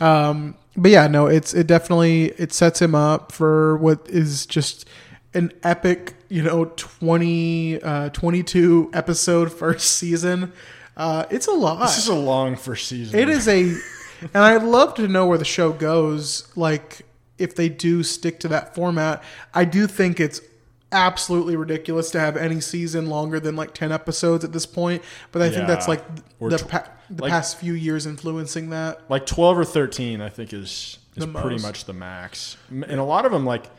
um, but yeah, no, it's it definitely it sets him up for what is just an epic, you know, 20, uh, 22 episode first season. Uh, it's a lot. This is a long first season. It is a, and I'd love to know where the show goes. Like if they do stick to that format, I do think it's absolutely ridiculous to have any season longer than like 10 episodes at this point but i think that's like Or the, tw- pa- the like- past few years influencing that like 12 or 13 i think is is pretty much the max and a lot of them like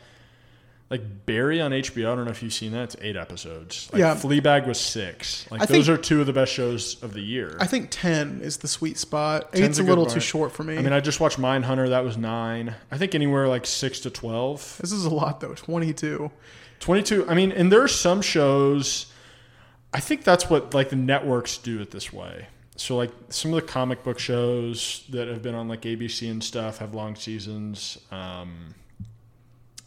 like barry on hbo i don't know if you've seen that it's eight episodes like Yeah. fleabag was six like I those think- are two of the best shows of the year I think ten is the sweet spot. Eight's a good little mark. too short for me. i mean i just watched mindhunter that was nine i think anywhere like six to 12 this is a lot though. Twenty-two. 22 i mean and there are some shows i think that's what like the networks do it this way so like some of the comic book shows that have been on like abc and stuff have long seasons um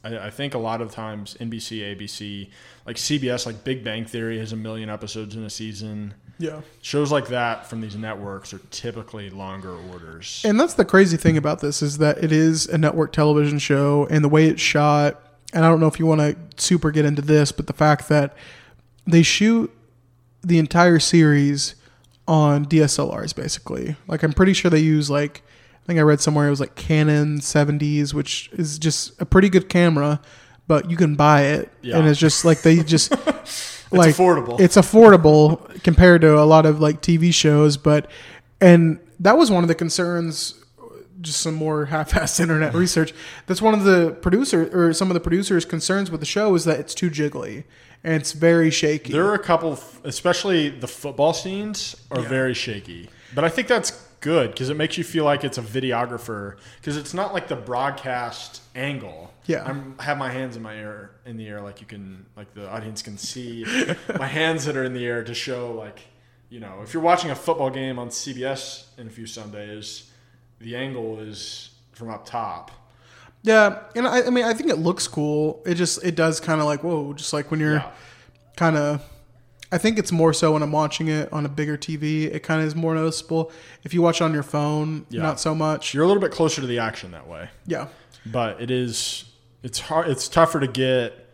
I, I think a lot of times NBC, ABC, like CBS, like Big Bang Theory has a million episodes in a season. Yeah. Shows like that from these networks are typically longer orders. And that's the crazy thing about this is that it is a network television show and the way it's shot. And I don't know if you want to super get into this, but the fact that they shoot the entire series on DSLRs basically. Like I'm pretty sure they use like think I read somewhere it was like Canon 70s, which is just a pretty good camera, but you can buy it Yeah. and it's just like they just like affordable. It's affordable compared to a lot of like TV shows, but and that was one of the concerns just some more half-assed internet research. That's one of the producer or some of the producers' concerns with the show is that it's too jiggly and it's very shaky. There are a couple, especially the football scenes, are very shaky. But I think that's good because it makes you feel like it's a videographer because it's not like the broadcast angle. Yeah. I'm, I have my hands in my air in the air like you can like the audience can see my hands that are in the air to show like you know if you're watching a football game on CBS in a few Sundays, the angle is from up top. Yeah, and I, I mean, I think it looks cool. It just it does kind of like whoa, just like when you're Yeah. kind of. I think it's more so when I'm watching it on a bigger TV. It kind of is more noticeable. If you watch it on your phone, Yeah. not so much. You're a little bit closer to the action that way. Yeah. But it is it's hard it's tougher to get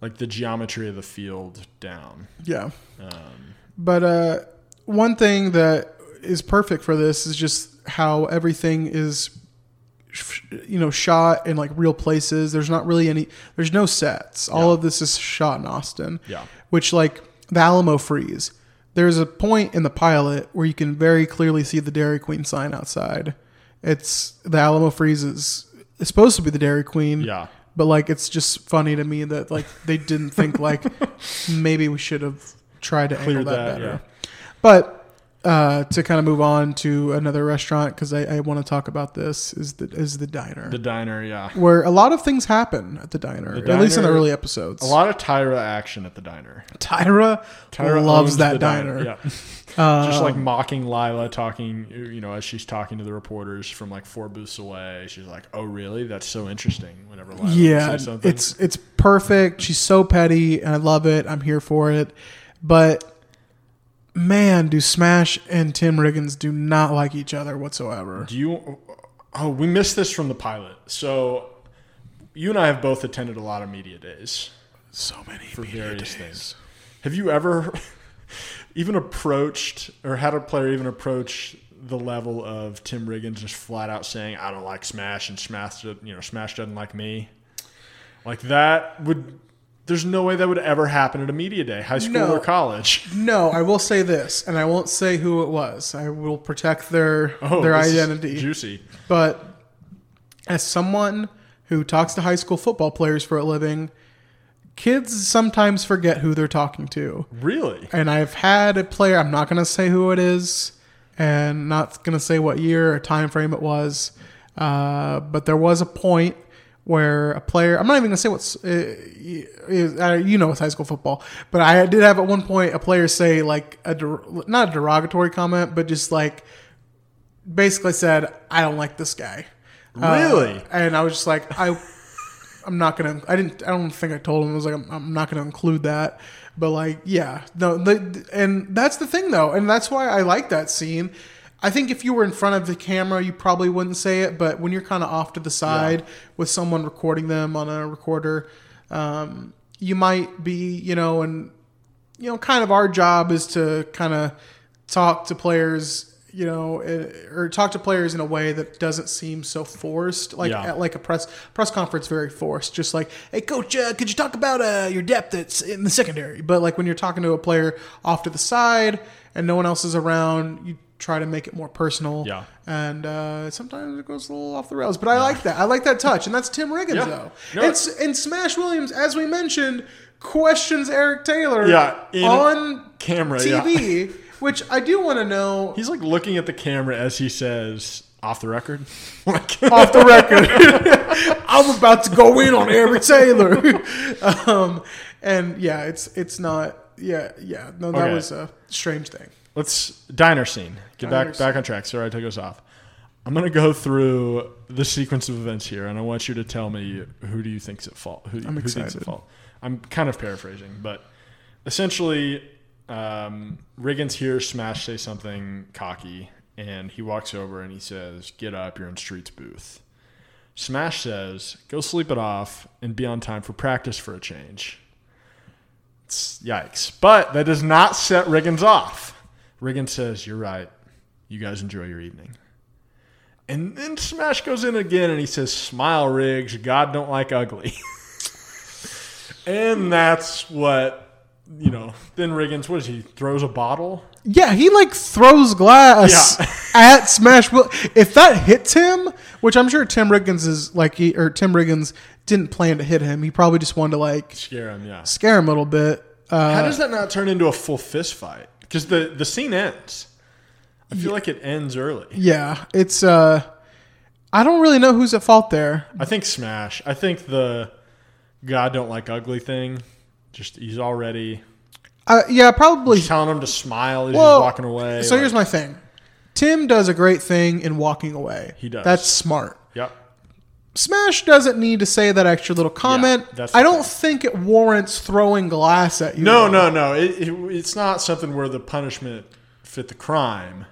like the geometry of the field down. Yeah. Um, But uh, one thing that is perfect for this is just how everything is, you know, shot in like real places. There's not really any. There's no sets. All of this is shot in Austin. Yeah. Which like the Alamo freeze. There's a point in the pilot where you can very clearly see the Dairy Queen sign outside. It's the Alamo freeze is it's supposed to be the Dairy Queen. Yeah. But like it's just funny to me that like they didn't think like maybe we should have tried to angle that, that, better. yeah. But uh, to kind of move on to another restaurant because I, I want to talk about this is the is the diner the diner, yeah. where a lot of things happen at the diner The at least in the early episodes. A lot of Tyra action at the diner. Tyra, Tyra loves that the diner. Yeah. Just like Um, mocking Lyla talking, you know, as she's talking to the reporters from like four booths away. She's like, "Oh, really? That's so interesting." Whenever Lyla yeah, says something. it's it's perfect. She's so petty, and I love it. I'm here for it. But man, do Smash and Tim Riggins do not like each other whatsoever. Do you? Oh, we missed this from the pilot. So, you and I have both attended a lot of media days. So many for various things. Have you ever even approached or had a player even approach the level of Tim Riggins just flat out saying, "I don't like Smash," and Smash, you know, Smash doesn't like me? Like that would. There's no way that would ever happen at a media day, high school No. or college. No, I will say this, and I won't say who it was. I will protect their Oh, their this is identity. juicy. But as someone who talks to high school football players for a living, kids sometimes forget who they're talking to. Really? And I've had a player. I'm not going to say who it is, and not going to say what year or time frame it was. Uh, but there was a point where a player. I'm not even going to say what's. Uh, uh, you know, it's high school football. But I did have at one point a player say like a der- not a derogatory comment, but just like basically said, "I don't like this guy." Uh, Really? and I was just like, I. I'm not gonna. I didn't. I don't think I told him. I was like, I'm, I'm not gonna include that. But like, yeah, no. The, and that's the thing, though, and that's why I like that scene. I think if you were in front of the camera, you probably wouldn't say it. But when you're kind of off to the side with someone recording them on a recorder, um, you might be, you know, and you know, kind of our job is to kind of talk to players, you know, eh, or talk to players in a way that doesn't seem so forced. Like Yeah. at like a press press conference, very forced. Just like, hey, coach, uh, could you talk about uh, your depth that's in the secondary? But like when you're talking to a player off to the side and no one else is around, you try to make it more personal. Yeah. And uh, sometimes it goes a little off the rails, but I like that. I like that touch, and that's Tim Riggins Yeah. though. No, it's and Smash Williams, as we mentioned, questions Eric Taylor Yeah, on camera, yeah. TV, which I do want to know. He's like looking at the camera as he says, "Off the record." off the record. I'm about to go in on Eric Taylor. um, and yeah, it's it's not. Yeah, yeah. No, that Okay. was a strange thing. Let's diner scene. Get Diner back back on track. Sorry, I took us off. I'm gonna go through the sequence of events here, and I want you to tell me who do you think's at fault. Who, I'm who thinks excited. at fault? I'm kind of paraphrasing, but essentially, um, Riggins hears Smash say something cocky, and he walks over and he says, "Get up, you're in Street's booth." Smash says, "Go sleep it off and be on time for practice for a change." It's, yikes! But that does not set Riggins off. Riggins says, "You're right. You guys enjoy your evening." And then Smash goes in again and he says, Smile, Riggs. God don't like ugly. and that's what, you know, then Riggins, what is he? Throws a bottle? Yeah, he like throws glass at Smash. Will if that hits him, which I'm sure Tim Riggins is like, he, or Tim Riggins didn't plan to hit him. He probably just wanted to like Scare him, yeah. scare him a little bit. Uh, How does that not turn into a full fist fight? Because the, the scene ends. I feel like it ends early. Yeah, it's. uh I don't really know who's at fault there. I think Smash. I think the God don't like ugly thing. Just he's already Uh, yeah, probably. he's telling him to smile as Well, he's walking away. So like- here's my thing. Tim does a great thing in walking away. He does. That's smart. Yep. Smash doesn't need to say that extra little comment. that's I don't think it warrants throwing glass at you. No, though. no, no. It, it, it's not something where the punishment fit the crime.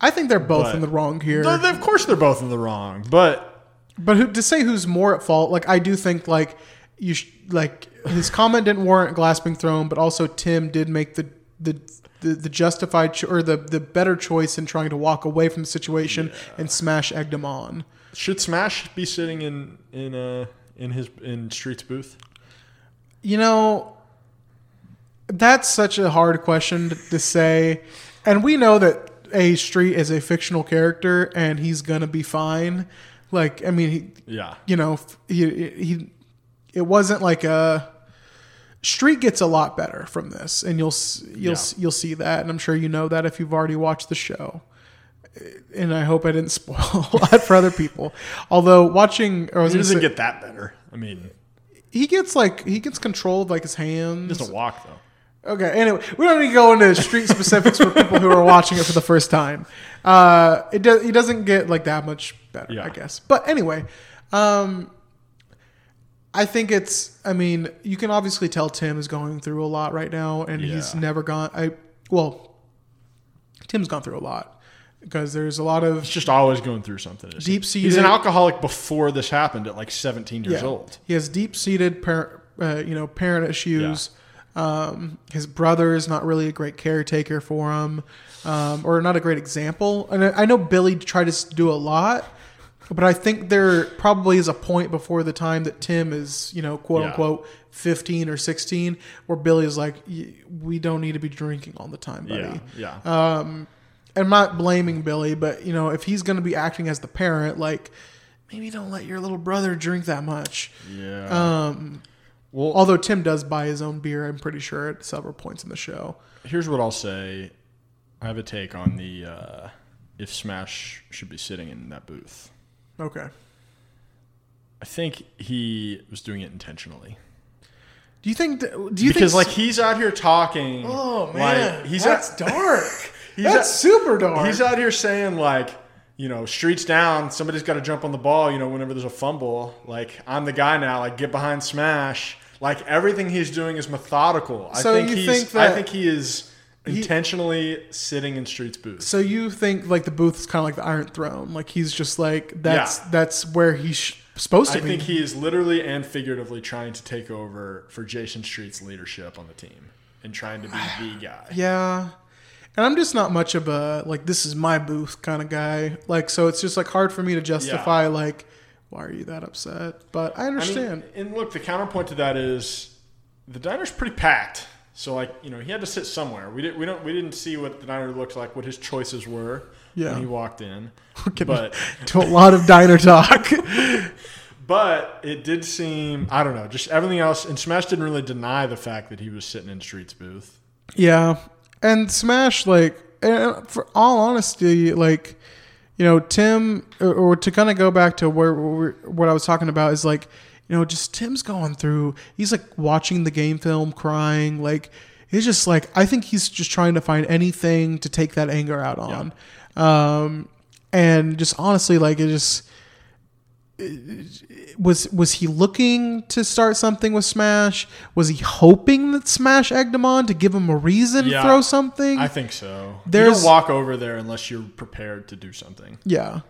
I think they're both But- in the wrong here. No, they- of course, they're both in the wrong. But But who, to say who's more at fault, like I do think like you sh- like his comment didn't warrant glass being thrown, but also Tim did make the the the, the justified cho- or the the better choice in trying to walk away from the situation and smash egged him on. Should Smash be sitting in in uh in his in Street's booth? You know, that's such a hard question to, to say, and we know that a Street is a fictional character and he's gonna be fine. Like I mean, he, Yeah. you know, he he it wasn't like a Street gets a lot better from this, and you'll you'll s you'll see that, and I'm sure you know that if you've already watched the show. And I hope I didn't spoil a lot for other people. Although watching, or He doesn't say- get that better. I mean, he gets like he gets control of like his hands. he doesn't walk though. Okay. Anyway, we don't need to go into street specifics for people who are watching it for the first time. Uh, it does. He doesn't get like that much better, Yeah. I guess. But anyway, um, I think it's. I mean, you can obviously tell Tim is going through a lot right now, and he's never gone. I well, Tim's gone through a lot because there's a lot of He's just always going through something. Deep-seated- He's an alcoholic before this happened at like 17 years old. He has deep seated parent, uh, you know, parent issues. Um, his brother is not really a great caretaker for him, um, or not a great example. And I, I know Billy tried to do a lot, but I think there probably is a point before the time that Tim is, you know, quote Yeah. unquote, fifteen or sixteen, where Billy is like, "Y- "We don't need to be drinking all the time, buddy." Yeah, yeah. Um, I'm not blaming Billy, but you know, if he's going to be acting as the parent, like maybe don't let your little brother drink that much. Yeah. Um, well, although Tim does buy his own beer, I'm pretty sure at several points in the show. Here's what I'll say. I have a take on the uh, if Smash should be sitting in that booth. Okay. I think he was doing it intentionally. Do you think? th- Do you because think? like he's out here talking. oh man, like, he's that's out, dark. He's that's out- super dark. He's out here saying like, you know, streets down. Somebody's got to jump on the ball. You know, whenever there's a fumble, like I'm the guy now. Like get behind Smash. Like everything he's doing is methodical. So I think you he's. think I think he is He- intentionally sitting in Street's booth. so you think like the booth is kind of like the Iron Throne? Like he's just like that's Yeah. that's where he's sh- supposed to I be. I think he is literally and figuratively trying to take over for Jason Street's leadership on the team and trying to be the guy. Yeah. And I'm just not much of a like this is my booth kind of guy. Like so it's just like hard for me to justify like why are you that upset? But I understand. I mean, and look, the counterpoint to that is the diner's pretty packed. So like, you know, he had to sit somewhere. We didn't we don't we didn't see what the diner looked like, what his choices were Yeah. when he walked in. We're But to a lot of diner talk. but it did seem I don't know, just everything else and Smash didn't really deny the fact that he was sitting in Street's booth. yeah. And Smash like and for all honesty like you know Tim or, or to kind of go back to where, where what I was talking about is like you know just Tim's going through he's like watching the game film crying like he's just like I think he's just trying to find anything to take that anger out on. Um and just honestly, like it just was was he looking to start something with Smash? Was he hoping that Smash egged him on to give him a reason to throw something? I think so. you There's- don't walk over there unless you're prepared to do something. Yeah.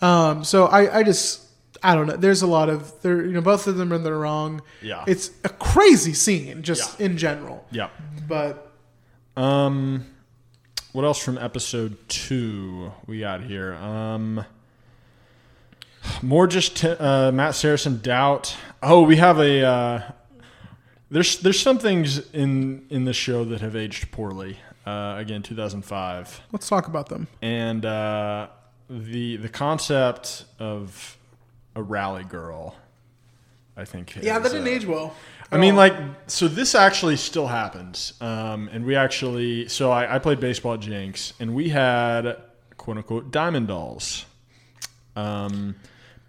Um, so I, I just I don't know. There's a lot of there you know, both of them are in the wrong. Yeah. It's a crazy scene, just in general. Yeah. But Um, what else from episode two we got here? Um, more just t- uh, Matt Saracen doubt. Oh, we have a. Uh, there's there's some things in in the show that have aged poorly. Uh, again, 2005, let's talk about them. and uh, the the concept of a rally girl. I think. Yeah, is, that didn't uh, age well. I mean, like, so this actually still happens. Um, and we actually, so I, I played baseball at Jenks, and we had quote unquote diamond dolls. Um,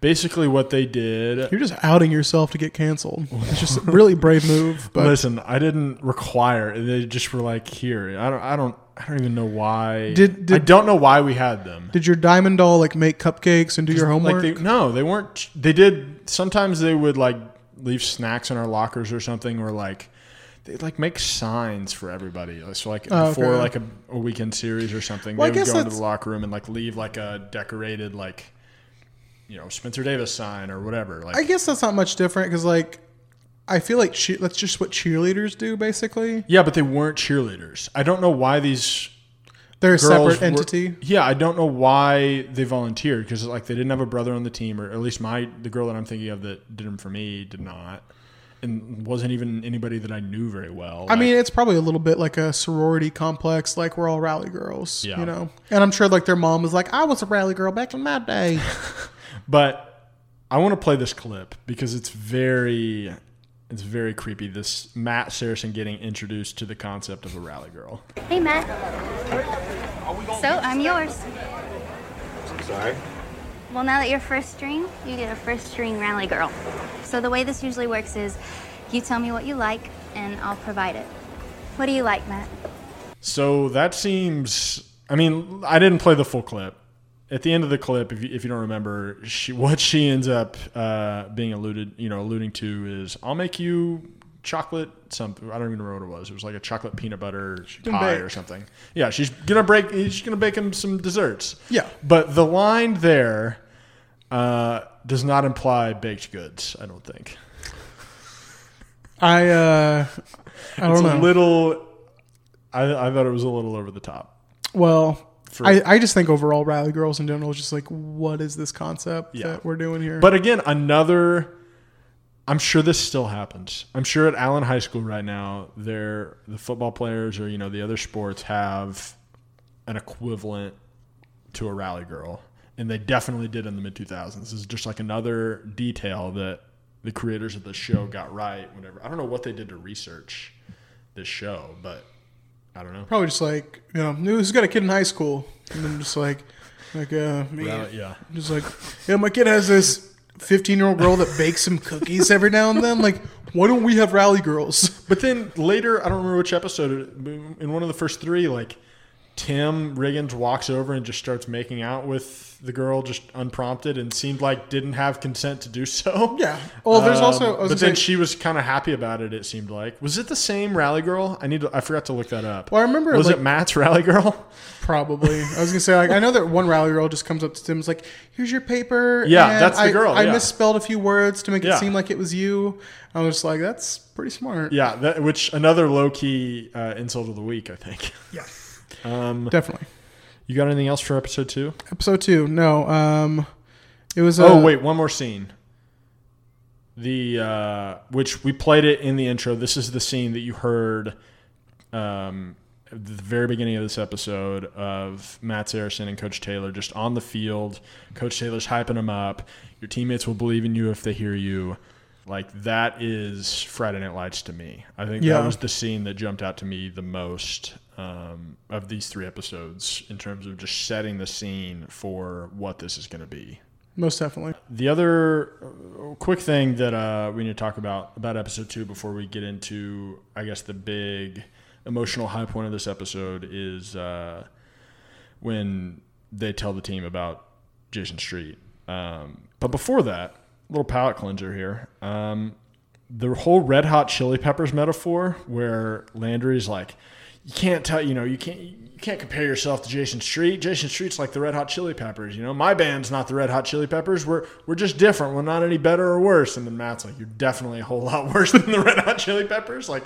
basically, what they did. You're just outing yourself to get canceled. It's just a really brave move. But Listen, I didn't require. They just were like, here. I don't. I don't. I don't even know why. Did- I don't know why we had them. did your diamond doll like make cupcakes and do your homework? Like they, no, they weren't. They did. Sometimes they would like leave snacks in our lockers or something, or like they'd like make signs for everybody. Uh, so like Oh, before okay. like a, a weekend series or something, Well, they would go into the locker room and like leave like a decorated like you know Spencer Davis sign or whatever. Like I guess that's not much different because like I feel like che- that's just what cheerleaders do basically. yeah, but they weren't cheerleaders. I don't know why these. They're a girls separate were- entity. yeah, I don't know why they volunteered because like they didn't have a brother on the team, or at least my the girl that I'm thinking of that did them for me did not, and wasn't even anybody that I knew very well. I mean, it's probably a little bit like a sorority complex, like we're all rally girls, Yeah. you know. And I'm sure like their mom was like, "I was a rally girl back in my day." But I want to play this clip because it's very it's very creepy. This Matt Saracen getting introduced to the concept of a rally girl. Hey, Matt. So, I'm yours. I'm Sorry? Well, now that you're first string, you get a first string rally girl. So, the way this usually works is you tell me what you like, and I'll provide it. What do you like, Matt? So that seems. I mean, I didn't play the full clip. At the end of the clip, if you, if you don't remember, she what she ends up uh, being alluded, you know, alluding to is, "I'll make you chocolate something." I don't even remember what it was. It was like a chocolate peanut butter pie bake. or something. Yeah, she's gonna break. She's gonna bake him some desserts. Yeah. but the line there uh, does not imply baked goods. I don't think. I uh I don't it's know. a little. I, I thought it was a little over the top. well, For- I, I just think overall rally girls in general is just like what is this concept Yeah. that we're doing here? But again, another. I'm sure this still happens. I'm sure at Allen High School right now, there the football players or you know the other sports have an equivalent to a rally girl, and they definitely did in the mid 2000s. This is just like another detail that the creators of the show got right. Whenever I don't know what they did to research this show, but I don't know. Probably just like you know, who's got a kid in high school, and then just like like uh me, Rally- yeah. just like yeah, my kid has this fifteen year old girl that bakes some cookies every now and then. Like, why don't we have rally girls? But then later, I don't remember which episode, in one of the first three, like Tim Riggins walks over and just starts making out with the girl just unprompted and seemed like didn't have consent to do so. Yeah. Well, there's also- but then say- she was kind of happy about it. It seemed like was it the same rally girl? I need to. I forgot to look that up. Well, I remember, Was like- it Matt's rally girl? Probably. I was gonna say like I know that one rally girl just comes up to Tim, is like, "Here's your paper." Yeah, and that's the I- girl, I yeah. misspelled a few words to make Yeah. it seem like it was you. I was just like, "That's pretty smart." Yeah, that, which another low key uh, insult of the week, I think. Yeah. Um, Definitely. You got anything else for episode two? Episode two. No. Um, it was. oh uh, wait, one more scene. The uh, which we played it in the intro. This is the scene that you heard um, at the very beginning of this episode of Matt Saracen and Coach Taylor just on the field. Coach Taylor's hyping them up. Your teammates will believe in you if they hear you. Like that is Friday Night Lights to me. I think Yeah. that was the scene that jumped out to me the most um, of these three episodes in terms of just setting the scene for what this is going to be. Most definitely. The other uh, quick thing that uh, we need to talk about about episode two before we get into, I guess, the big emotional high point of this episode is uh, when they tell the team about Jason Street. Um, but before that, little palate cleanser here. Um, the whole Red Hot Chili Peppers metaphor, where Landry's like, you can't tell, you know, you can't. You can't compare yourself to Jason Street. Jason Street's like the Red Hot Chili Peppers. You know, my band's not the Red Hot Chili Peppers. We're we're just different. We're not any better or worse. And then Matt's like, you're definitely a whole lot worse than the Red Hot Chili Peppers. Like,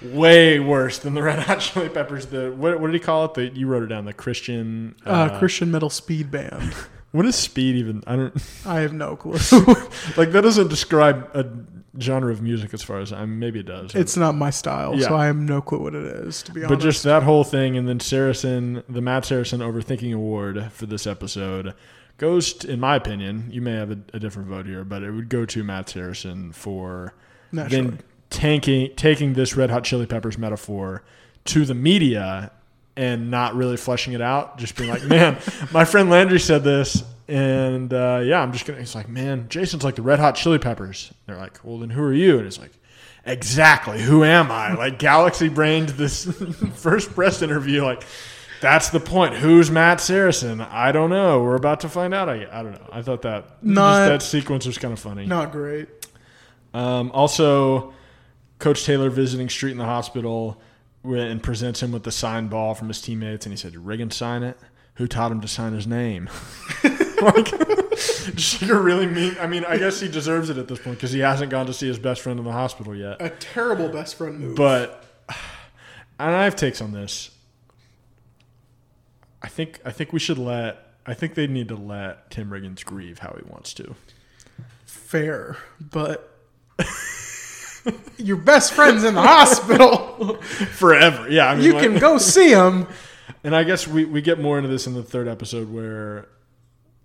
way worse than the Red Hot Chili Peppers. The what, what did he call it? The you wrote it down. The Christian Uh, Christian metal speed band. What is speed even? I don't. I have no clue. like that doesn't describe a genre of music as far as I'm. maybe it does. it's not my style, Yeah. so I have no clue what it is. To be honest, But just that whole thing, and then Saracen, the Matt Saracen Overthinking Award for this episode goes, to, in my opinion, you may have a, a different vote here, but it would go to Matt Saracen for Naturally. then tanking, taking this Red Hot Chili Peppers metaphor to the media and not really fleshing it out, just being like, man, my friend Landry said this. And uh, yeah, I'm just gonna. It's like, man, Jason's like the Red Hot Chili Peppers. They're like, well, then who are you? And it's like, exactly, who am I? Like Galaxy brained this first press interview. Like, that's the point. Who's Matt Saracen? I don't know. We're about to find out. I, I don't know. I thought that Not- that sequence was kind of funny. not great. Um, also, Coach Taylor visiting Street in the hospital and presents him with the signed ball from his teammates, and he said, "Did Riggin sign it? Who taught him to sign his name?" like, a really mean. I mean, I guess he deserves it at this point because he hasn't gone to see his best friend in the hospital yet. A terrible best friend move. But and I have takes on this. I think I think we should let. I think they need to let Tim Riggins grieve how he wants to. fair, but your best friend's in the hospital. forever. Yeah, I mean, you like- can go see him. And I guess we, we get more into this in the third episode where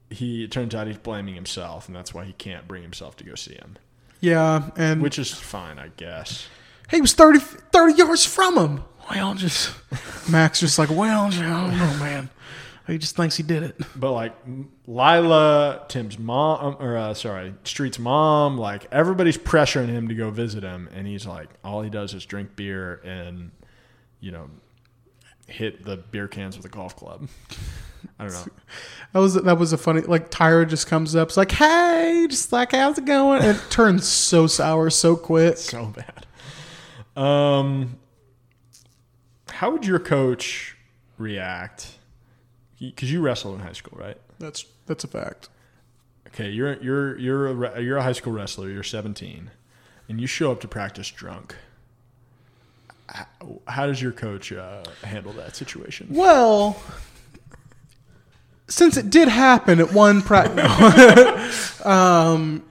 he it turns out he's blaming himself, and that's why he can't bring himself to go see him. Yeah, and Which is fine, I guess. he was 30, 30 yards from him. Well, just Max just like, well, I don't know, man. He just thinks he did it. But like Lyla, Tim's mom, or uh, sorry, Street's mom, like everybody's pressuring him to go visit him, and he's like, all he does is drink beer and, you know, hit the beer cans with a golf club. I don't know. That was that was a funny like Tyra just comes up, it's like, hey, just like how's it going? And it turns so sour so quick. So bad. Um, how would your coach react? Because you wrestled in high school, right? That's that's a fact. Okay, you're you're you're a, you're a high school wrestler. You're 17, and you show up to practice drunk. How, how does your coach uh, handle that situation? Well, since it did happen at one practice, um,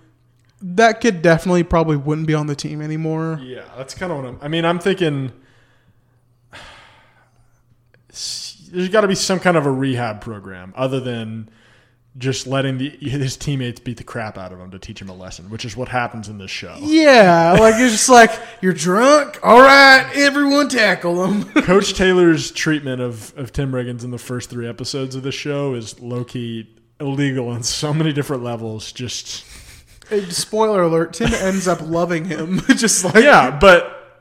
that kid definitely probably wouldn't be on the team anymore. Yeah, that's kind of what I'm. I mean, I'm thinking there's got to be some kind of a rehab program other than just letting the, his teammates beat the crap out of him to teach him a lesson, which is what happens in this show. Yeah, like it's just like you're drunk. All right, everyone tackle him. Coach Taylor's treatment of, of Tim Riggins in the first three episodes of the show is low key illegal on so many different levels. Just Spoiler alert: Tim ends up loving him. just like yeah, but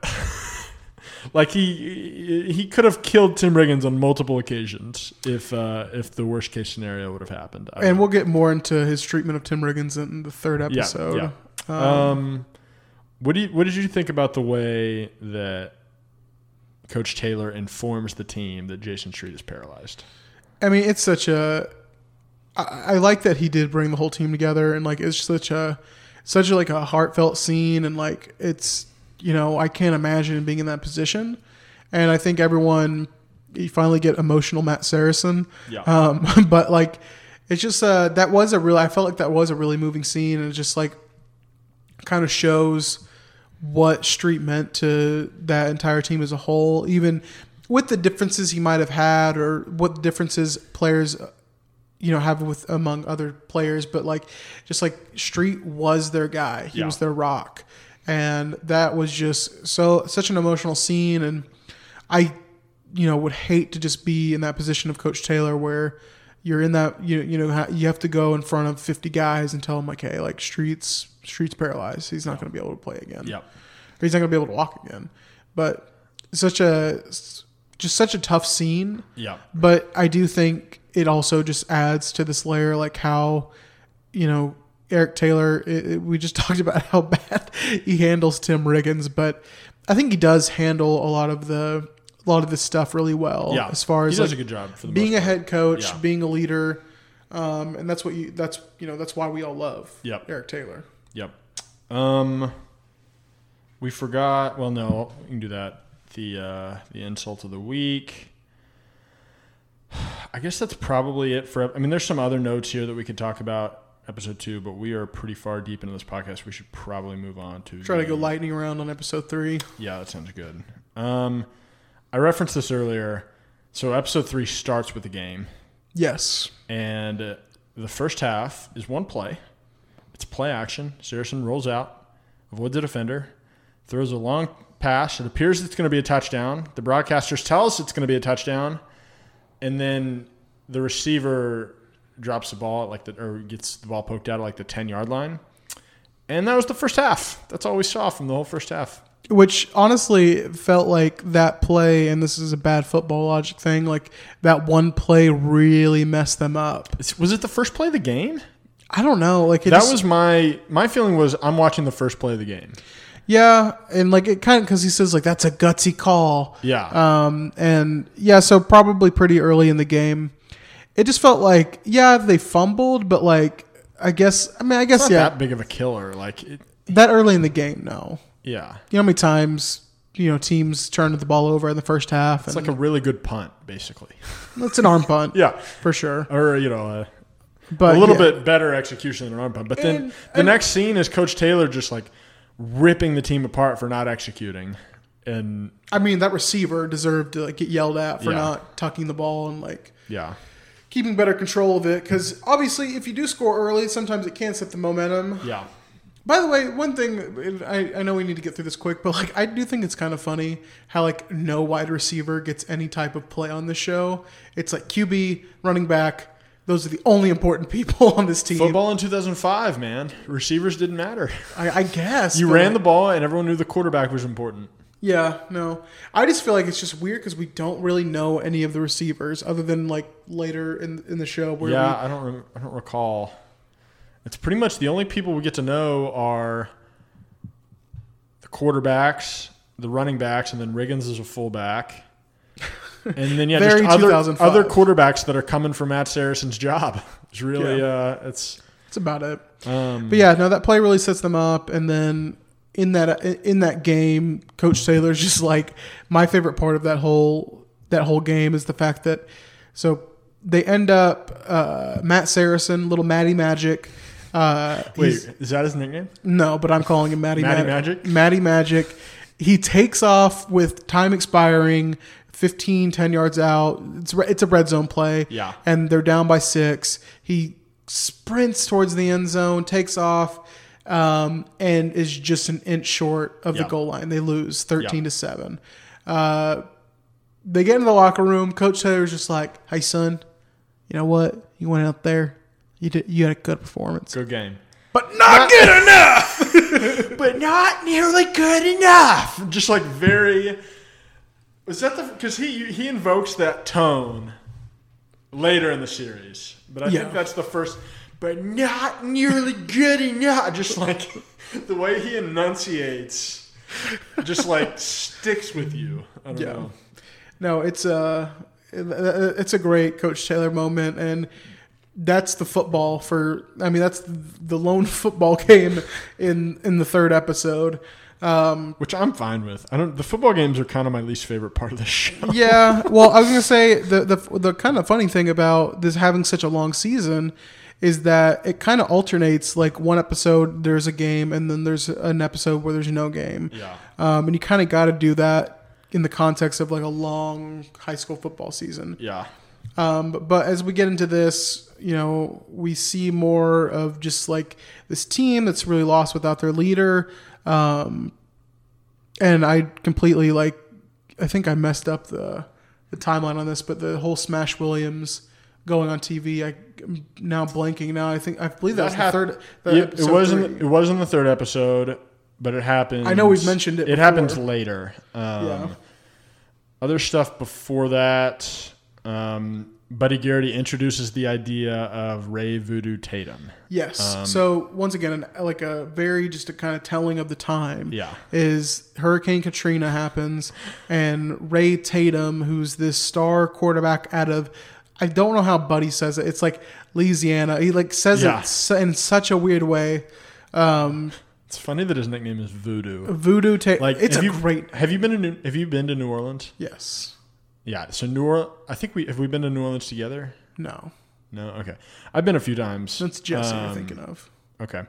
like he he could have killed Tim Riggins on multiple occasions if uh, if the worst case scenario would have happened. I And we'll get more into his treatment of Tim Riggins in the third episode. Yeah, yeah. Um, Um, what do you what did you think about the way that Coach Taylor informs the team that Jason Street is paralyzed? I mean, it's such a. I, I like that he did bring the whole team together, and like it's such a, such a, like a heartfelt scene, and like it's you know I can't imagine being in that position, and I think everyone you finally get emotional Matt Saracen, Yeah. Um, but like it's just uh that was a real I felt like that was a really moving scene, and it just like kind of shows what Street meant to that entire team as a whole, even with the differences he might have had or what differences players you know have with among other players. But like just like Street was their guy. He Yeah. was their rock and that was just so such an emotional scene and I you know would hate to just be in that position of coach Taylor where you're in that you you know you have to go in front of 50 guys and tell them like hey like Streets Streets paralyzed he's not going to be able to play again Yep. or he's not going to be able to walk again but such a just such a tough scene. Yeah. But I do think it also just adds to this layer, like how, you know, Eric Taylor. It, it- we just talked about how bad he handles Tim Riggins, but I think he does handle a lot of the a lot of this stuff really well. Yeah. As far as He does like, a good job for the being a head coach, Yeah. being a leader, um, and that's what you. That's you know that's why we all love. Yep. Eric Taylor. Yep. Um, we forgot. Well, no, we can do that. The uh, the insult of the week. I guess that's probably it for. I mean, there's some other notes here that we could talk about episode two, but we are pretty far deep into this podcast. We should probably move on to Try to go the- lightning around on episode three. Yeah, that sounds good. Um, I referenced this earlier. So episode three starts with the game. Yes. And uh, the first half is one play. It's play action. Saracen rolls out, avoids the defender, throws a long pass. It appears it's going to be a touchdown. The broadcasters tell us it's going to be a touchdown, and then the receiver drops the ball at like the or gets the ball poked out at like the ten yard line. And that was the first half. That's all we saw from the whole first half. Which honestly felt like that play, and this is a bad football logic thing. Like that one play really messed them up. Was it the first play of the game? I don't know. Like it that just- was my my feeling was I'm watching the first play of the game. Yeah, and like it kind of because he says like that's a gutsy call. Yeah. Um, and yeah, so probably pretty early in the game, it just felt like yeah they fumbled, but like I guess I mean I guess It's not yeah that big of a killer. Like it, that early in the game no. Yeah. You know how many times you know teams turned the ball over in the first half? It's like a really good punt, basically. It's an arm punt. yeah, for sure. Or you know, a, But a little yeah. bit better execution than an arm punt. But then And- the and- next scene is Coach Taylor just like ripping the team apart for not executing, and I mean that receiver deserved to like get yelled at for Yeah. not tucking the ball and like yeah, keeping better control of it because obviously if you do score early sometimes it can set the momentum yeah. by the way one thing I, I know we need to get through this quick but like i do think it's kind of funny how like no wide receiver gets any type of play on the show it's like qb running back those are the only important people on this team Football in 2005, man, receivers didn't matter. I, I guess You ran like, the ball, and everyone knew the quarterback was important. Yeah no i just feel like it's just weird because we don't really know any of the receivers other than like later in in the show where yeah, we, I don't. Rem- I don't recall. It's pretty much the only people we get to know are the quarterbacks, the running backs, and then Riggins is a fullback. And then yeah, just other other quarterbacks that are coming for Matt Saracen's job. It's really Yeah. uh, it's That's about it. Um, but yeah, no, that play really sets them up, and then in that in that game, Coach Taylor's just like my favorite part of that whole that whole game is the fact that so they end up uh, Matt Saracen, little Matty Magic. Uh, wait, is that his nickname? no, but I'm calling him Matty, Matty Ma- Magic? Matty Magic. He takes off with time expiring, 15, 10 yards out. It's re- it's a red zone play. Yeah. And they're down by six. He sprints towards the end zone, takes off, um, and is just an inch short of Yeah. the goal line. They lose 13 Yeah. to 7. Uh, they get into the locker room. Coach Taylor's just like, hey, son, you know what? You went out there. You did. You had a good performance. Good game. But not good enough. but not nearly good enough. Just like very. Was that the because he he invokes that tone later in the series, but I Yeah. think that's the first. But not nearly good enough. Just like the way he enunciates, just like sticks with you. I don't Yeah. know. No, it's a it's a great Coach Taylor moment, and that's the football for. I mean, that's the lone football game in in the third episode. Um, Which I'm fine with. I don't. The football games are kind of my least favorite part of the show. yeah, well, I was gonna say the the the kind of funny thing about this having such a long season is that it kind of alternates. Like one episode there's a game, and then there's an episode where there's no game. Yeah. um, and you kind of got to do that in the context of like a long high school football season. Yeah. Um, but, but as we get into this, you know, we see more of just like this team that's really lost without their leader. Um, and I completely like, I think I messed up the the timeline on this, but the whole Smash Williams going on TV, I, now blanking. Now I think I believe that, was the third. the Yeah, it wasn't. three. It wasn't the third episode, but it happened. I know we've mentioned it It happens later. Um, Yeah. other stuff before that, um, Buddy Garrity introduces the idea of Ray Voodoo Tatum. Yes. Um, so once again, an, like a very just a kind of telling of the time. Yeah. Is Hurricane Katrina happens, and Ray Tatum, who's this star quarterback out of, I don't know how Buddy says it. It's like Louisiana. He like says Yeah. it in such a weird way. Um, It's funny that his nickname is Voodoo. Voodoo Ta- it's have a you- great- Have you been to New, Have you been to New Orleans? Yes. Yeah. So New Orleans. I think we have we been to New Orleans together. No. No. Okay. I've been a few times. That's Jesse you're Um, thinking of. Okay.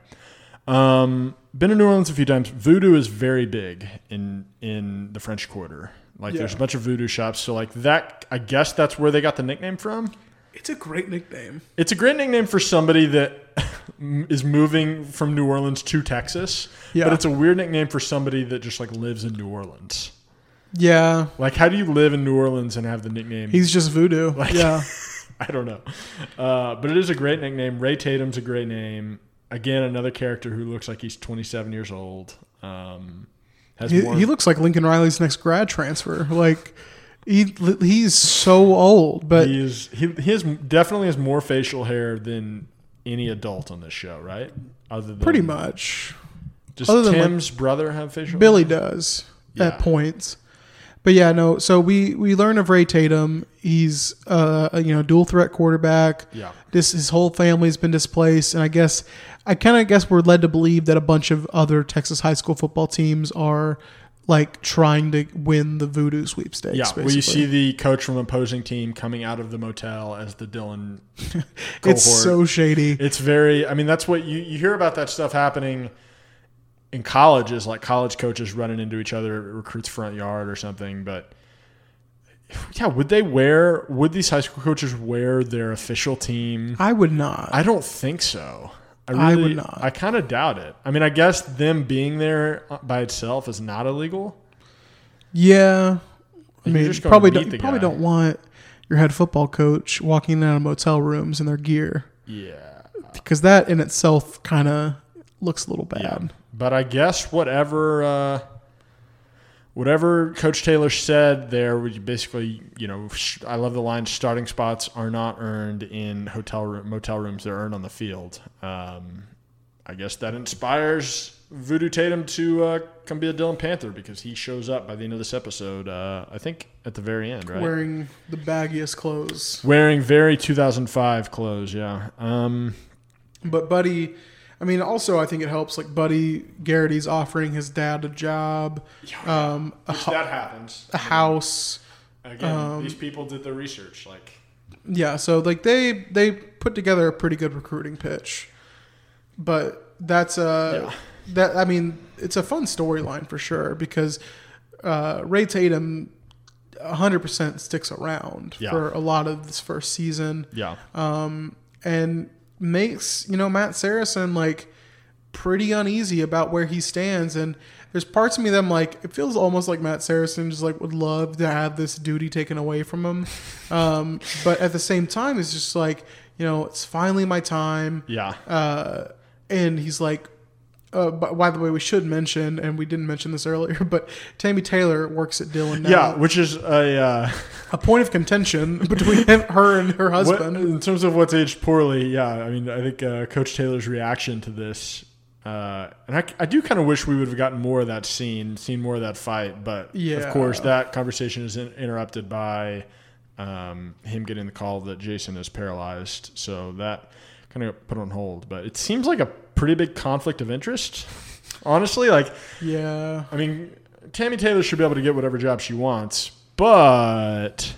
Um, been to New Orleans a few times. Voodoo is very big in in the French Quarter. Like, there's a bunch of voodoo shops. So, like that, I guess that's where they got the nickname from. It's a great nickname. It's a great nickname for somebody that is moving from New Orleans to Texas. Yeah. But it's a weird nickname for somebody that just like lives in New Orleans. Yeah. Like, how do you live in New Orleans and have the nickname? He's just voodoo. Like- yeah. I don't know. Uh, but it is a great nickname. Ray Tatum's a great name. Again, another character who looks like he's 27 years old. Um, He, he looks like Lincoln Riley's next grad transfer. Like he he's so old, but he is he, he has definitely has more facial hair than any adult on this show, right? Other than pretty much. Does Other than, like, Tim's brother have facial? Billy hair? does Yeah. at points. But yeah, no. So we we learn of Ray Tatum. He's uh, a you know dual threat quarterback. Yeah. This his whole family's been displaced, and I guess I kind of guess we're led to believe that a bunch of other Texas high school football teams are like trying to win the voodoo sweepstakes. Yeah, basically. well, you see the coach from opposing team coming out of the motel as the Dillon. It's so shady. It's very. I mean, that's what you you hear about that stuff happening in colleges, like college coaches running into each other recruits' front yard or something. But yeah, would they wear? Would these high school coaches wear their official team? I would not. I don't think so. I, I really, would not. I kind of doubt it. I mean, I guess them being there by itself is not illegal. Yeah, I mean, just probably don't, you probably guy. don't want your head football coach walking out of motel rooms in their gear. Yeah. because that in itself kind of looks a little bad. But I guess whatever uh, whatever Coach Taylor said there, would basically, you know, I love the line: starting spots are not earned in hotel room, motel rooms; they're earned on the field. Um, I guess that inspires Voodoo Tatum to uh, come be a Dillon Panther because he shows up by the end of this episode. Uh, I think at the very end, right? Wearing the baggiest clothes, Wearing very 2005 clothes, yeah. Um, but Buddy. I mean, also I think it helps. Like Buddy Garrity's offering his dad a job, um, a, ho- that happens. a house. Again, um, these people did the research. Like, Yeah, so like they they put together a pretty good recruiting pitch, but that's uh that I mean it's a fun storyline for sure because uh, Ray Tatum 100% sticks around Yeah. for a lot of this first season. Yeah. Um, and makes, you know, Matt Saracen like pretty uneasy about where he stands. And there's parts of me that I'm like, it feels almost like Matt Saracen just like would love to have this duty taken away from him. Um, but at the same time, it's just like, you know, it's finally my time. Yeah. Uh, and he's like, uh, but by the way, we should mention, and we didn't mention this earlier, but Tami Taylor works at Dillon now. Yeah, which is a uh, a point of contention between him, her and her what- husband. in terms of what's aged poorly. Yeah, I mean, I think uh, Coach Taylor's reaction to this, uh, and I, I do kind of wish we would have gotten more of that scene, seen more of that fight. But Yeah. of course, that conversation is in, interrupted by um, him getting the call that Jason is paralyzed. So that kind of put on hold. But it seems like a pretty big conflict of interest. Honestly, like Yeah. I mean, Tami Taylor should be able to get whatever job she wants, but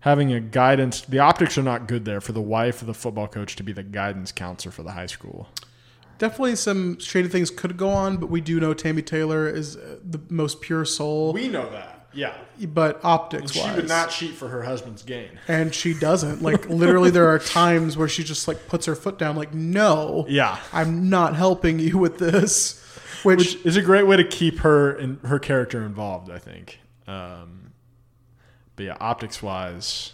having a guidance, the optics are not good there for the wife of the football coach to be the guidance counselor for the high school. Definitely some shady things could go on, but we do know Tami Taylor is uh, the most pure soul. We know that. Yeah. But optics She wise. would not cheat for her husband's gain. and she doesn't. Like literally there are times where she just like puts her foot down like no. Yeah. I'm not helping you with this. Which, Which is a great way to keep her and her character involved, I think. Um, but yeah, optics wise,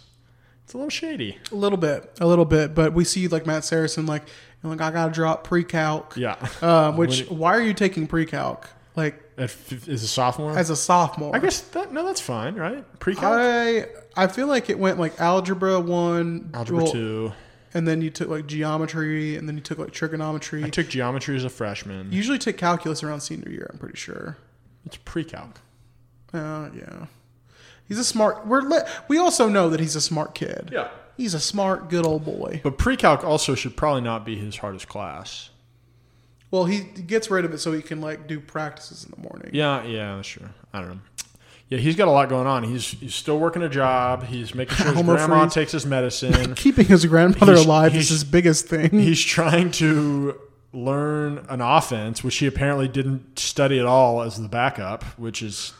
it's a little shady. a little bit, a little bit, but we see like Matt Saracen like like I got to drop pre-calc. Yeah. Um, which why are you taking pre-calc? Like At f- is a sophomore. as a sophomore. I guess that no, that's fine, right? Pre-calc, I I feel like it went like algebra one, algebra well, two. and then you took like geometry, and then you took like trigonometry. I took geometry as a freshman. You usually take calculus around senior year. I'm pretty sure. It's pre-calc. Uh, yeah. He's a smart. We're le- we also know that he's a smart kid. Yeah. He's a smart, good old boy. But pre-calc also should probably not be his hardest class. Well, he gets rid of it so he can like do practices in the morning. Yeah, yeah, true. I don't know. Yeah, he's got a lot going on. He's he's still working a job. He's making sure his Homo grandma freeze. takes his medicine. Keeping his grandmother He's- alive he's- is his biggest thing. He's trying to learn an offense, which he apparently didn't study at all as the backup, which is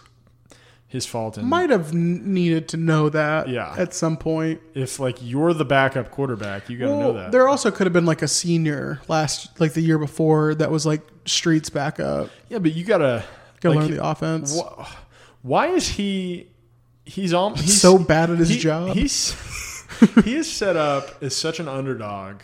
his fault. And Might have n- needed to know that. Yeah. At some point. if like you're the backup quarterback, you got to know that. there also could have been like a senior last, like the year before, that was like streets backup. yeah, but you gotta Gotta learn the offense. wh- why is he? He's all he's so bad at his he- job. He's he is set up as such an underdog,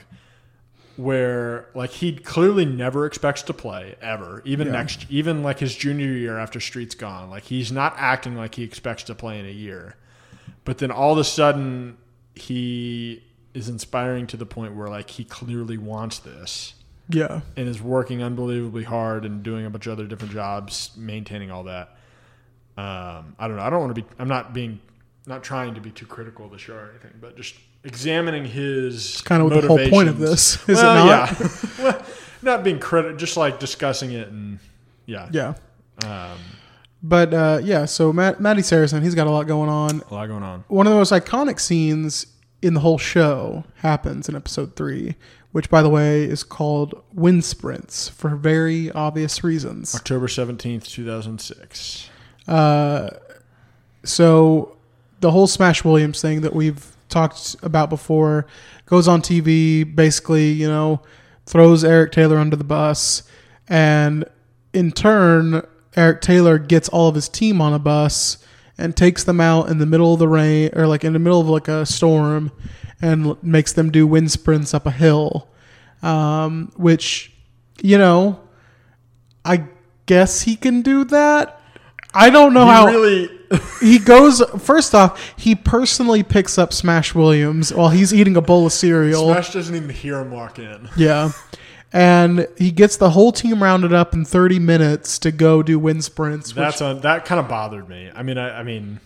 where like he clearly never expects to play ever, even Yeah. next, even like his junior year after Street's gone. Like he's not acting like he expects to play in a year, but then all of a sudden he is inspiring to the point where like he clearly wants this Yeah. and is working unbelievably hard and doing a bunch of other different jobs, maintaining all that. Um, I don't know. I don't want to be. I'm not being, not trying to be too critical of the show or anything, but just examining his. it's kinda the whole point of this, is it not? Yeah. well, not being critical, just like discussing it and yeah, Yeah. Um, But uh, yeah, so Matt, Matty Saracen, he's got a lot going on. a lot going on. One of the most iconic scenes in the whole show happens in episode three, which, by the way, is called Wind Sprints for very obvious reasons. October seventeenth, two thousand six. Uh, so the whole Smash Williams thing that we've talked about before goes on TV, basically, you know, throws Eric Taylor under the bus, and in turn, Eric Taylor gets all of his team on a bus and takes them out in the middle of the rain or like in the middle of like a storm and makes them do wind sprints up a hill. Um, which you know i guess he can do that. I don't know He how really- he goes first off he personally picks up smash williams while he's eating a bowl of cereal Smash doesn't even hear him walk in. yeah. And he gets the whole team rounded up in 30 minutes to go do wind sprints. That's a, that kind of bothered me. I mean, I, I mean,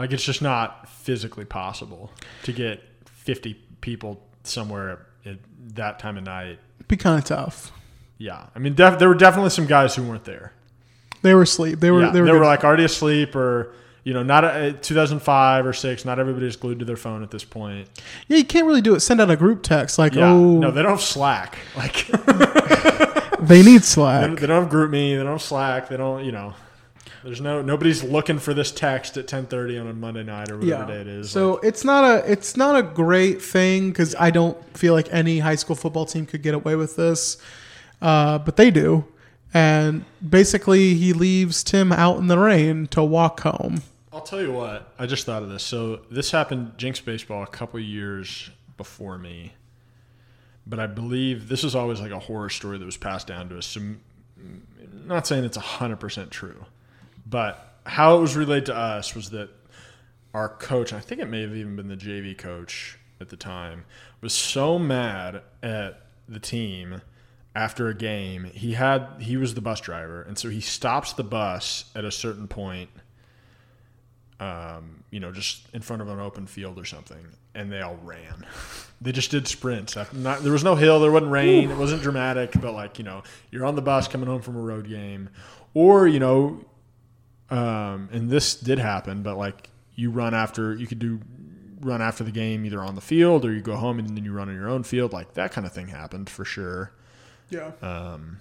like it's just not physically possible to get fifty people somewhere at that time of night. It'd be kind of tough. Yeah, I mean, def- there were definitely some guys who weren't there. They were asleep. They were. Yeah, they were, they were like already asleep, or you know, not uh, 2005 or six. Not everybody's glued to their phone at this point. yeah, you can't really do it. Send out a group text like, Yeah, oh, no, they don't have Slack. Like they need they, Slack. don't, they don't have GroupMe. They don't have Slack. They don't, you know. There's no nobody's looking for this text at 10:30 on a Monday night or whatever day it is. So it's not a it's not a great thing because I don't feel like any high school football team could get away with this, uh, but they do. And basically, he leaves Tim out in the rain to walk home. I'll tell you what. I just thought of this. So this happened Jenks baseball a couple years before me, but I believe this is always like a horror story that was passed down to us. So, m- not saying it's hundred percent true, but how it was relayed to us was that our coach, I think it may have even been the JV coach at the time, was so mad at the team after a game. He had he was the bus driver, and so he stops the bus at a certain point um, you know, just in front of an open field or something, and they all ran. they just did sprints. Not, there was no hill, there wasn't rain, it wasn't dramatic, but like you know, you're on the bus coming home from a road game, or you know, um, and this did happen, but like you run after, you could do run after the game either on the field or you go home and then you run on your own field, like that kind of thing happened for sure. Yeah. Um,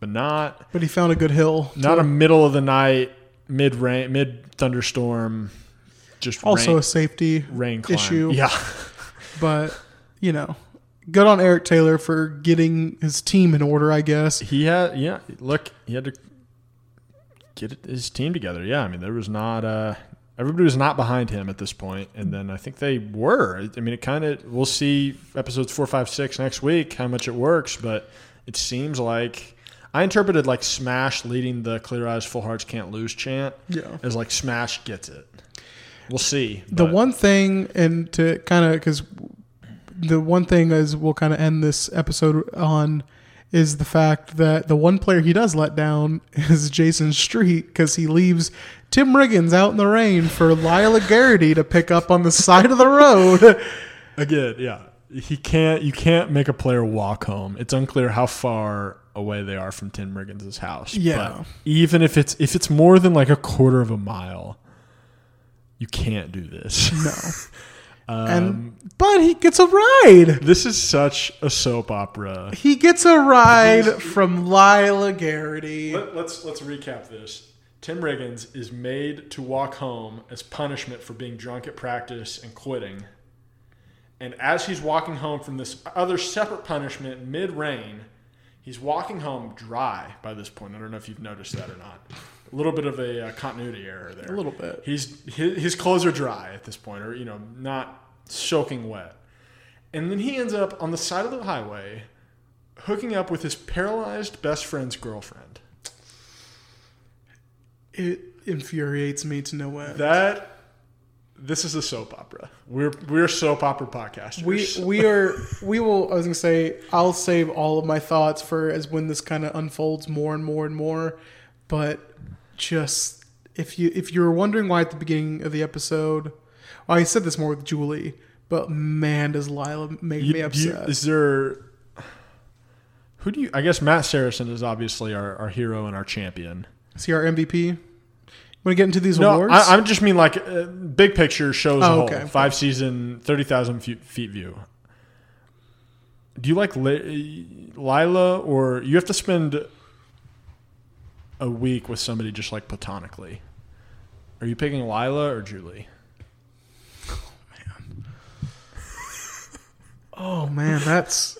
but not But he found a good hill. not a middle of the night, mid rain, mid thunderstorm. Just also rain, a safety rain climb. issue. Yeah, but you know, good on Eric Taylor for getting his team in order. I guess he had. Yeah, look, he had to get his team together. Yeah, I mean, there was not. Uh, everybody was not behind him at this point, and then I think they were. I mean, it kind of. We'll see episodes four, five, six next week how much it works, but it seems like. I interpreted like Smash leading the Clear Eyes, Full Hearts Can't Lose chant Yeah. as like Smash gets it. We'll see. The but- one thing, and to kind of because the one thing is we'll kind of end this episode on is the fact that the one player he does let down is Jason Street because he leaves Tim Riggins out in the rain for Lyla Garrity to pick up on the side of the road. Again, yeah. He can't you can't make a player walk home. It's unclear how far away they are from Tim Riggins' house. Yeah. But even if it's if it's more than like a quarter of a mile, you can't do this. No. um, and but he gets a ride. this is such a soap opera. He gets a ride from Lyla Garrity. Let, let's let's recap this. Tim Riggins is made to walk home as punishment for being drunk at practice and quitting. And as he's walking home from this other separate punishment mid rain, he's walking home dry by this point. I don't know if you've noticed that or not. A little bit of a uh, continuity error there. A little bit. He's his, his clothes are dry at this point, or you know, not soaking wet. And then he ends up on the side of the highway, hooking up with his paralyzed best friend's girlfriend. It infuriates me to no end. That this is a soap opera. We're we're soap opera podcasters. We we are we will. I was gonna say I'll save all of my thoughts for as when this kind of unfolds more and more and more. But just if you if you were wondering why at the beginning of the episode, well, I said this more with Julie, but man, does Lyla make You- me you- upset. is there? Who do you? I guess Matt Saracen is obviously our, our hero and our champion. See our MVP. Want to get into these No, awards? I, I just mean like uh, big picture shows Oh, a whole okay. five season, thirty thousand feet, feet view. Do you like Li- Lyla, or you have to spend a week with somebody just like platonically? Are you picking Lyla or Julie? Oh man, oh man, that's.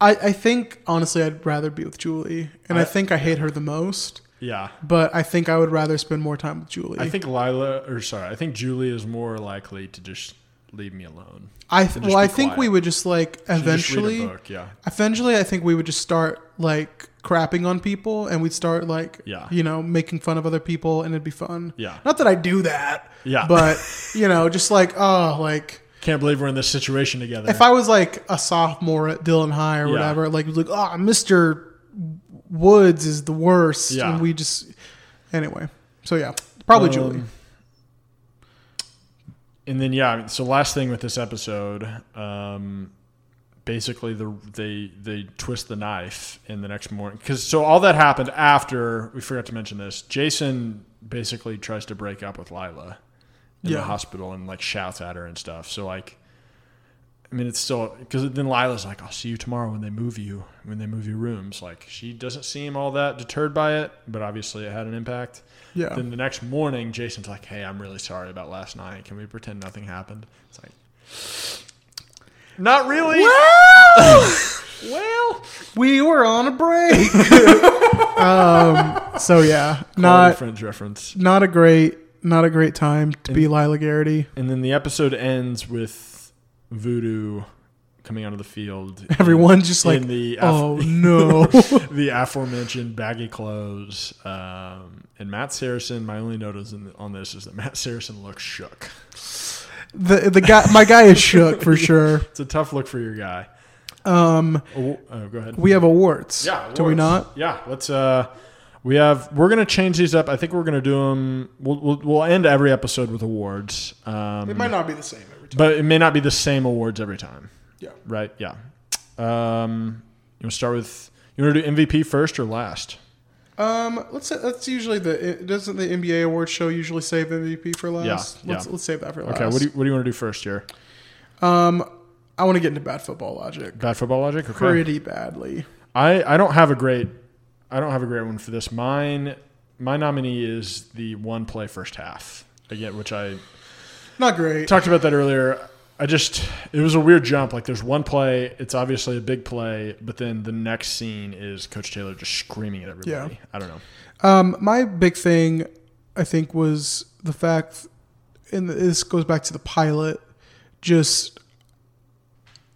I I think honestly I'd rather be with Julie, and I, I- think I hate her the most. Yeah. But I think I would rather spend more time with Julie. I think Lyla, or sorry, I think Julie is more likely to just leave me alone. I than well, I think quiet. we would just like She'd just eventually. book, yeah. Eventually, I think we would just start like crapping on people, and we'd start like, Yeah. you know, making fun of other people, and it'd be fun. Yeah. Not that I do that. Yeah. But you know, just like oh, like Can't believe we're in this situation together. if I was like a sophomore at Dillon High or Yeah. whatever, like like oh, Mister Woods is the worst, Yeah. and we just anyway. So yeah, probably Um, Julie. And then yeah, so last thing with this episode, um, basically the they they twist the knife in the next morning because so all that happened after we forgot to mention this. Jason basically tries to break up with Lyla in Yeah. the hospital and like shouts at her and stuff. So like. I mean, it's still because then Lyla's like, "I'll see you tomorrow when they move you, when they move your rooms." Like she doesn't seem all that deterred by it, but obviously it had an impact. Yeah. Then the next morning, Jason's like, "Hey, I'm really sorry about last night. Can we pretend nothing happened?" It's like, not really. Well, well, we were on a break. um, so yeah, not Friends reference. not a great, not a great time to be Lyla Garrity. And then the episode ends with Voodoo coming out of the field. Everyone's in- just like, in the "Oh, no." the aforementioned baggy clothes. Um, and Matt Saracen. My only note is in, on this is that Matt Saracen looks shook. The the guy, my guy is shook for sure. It's a tough look for your guy. Um, Oh, oh, go ahead. we have awards. Yeah, do we not? Yeah, let's. Uh, we have. We're gonna change these up. I think we're gonna do them. We'll we'll, we'll end every episode with awards. Um, It might not be the same every time. but it may not be the same awards every time. Yeah. Right. Yeah. Um, you want to start with? You want to do MVP first or last? Um, let's say that's usually the doesn't the NBA awards show usually save MVP for last? Yeah, Let's yeah. let's save that for last. Okay. What do you What do you want to do first here? Um, I want to get into bad football logic. Bad football logic. Okay. Pretty badly. I I don't have a great. I don't have a great one for this. Mine. My nominee is the one play first half again, which I Not great. talked about that earlier. I just it was a weird jump. Like there's one play, it's obviously a big play, but then the next scene is Coach Taylor just screaming at everybody. Yeah. I don't know. Um, my big thing, I think, was the fact, and this goes back to the pilot. Just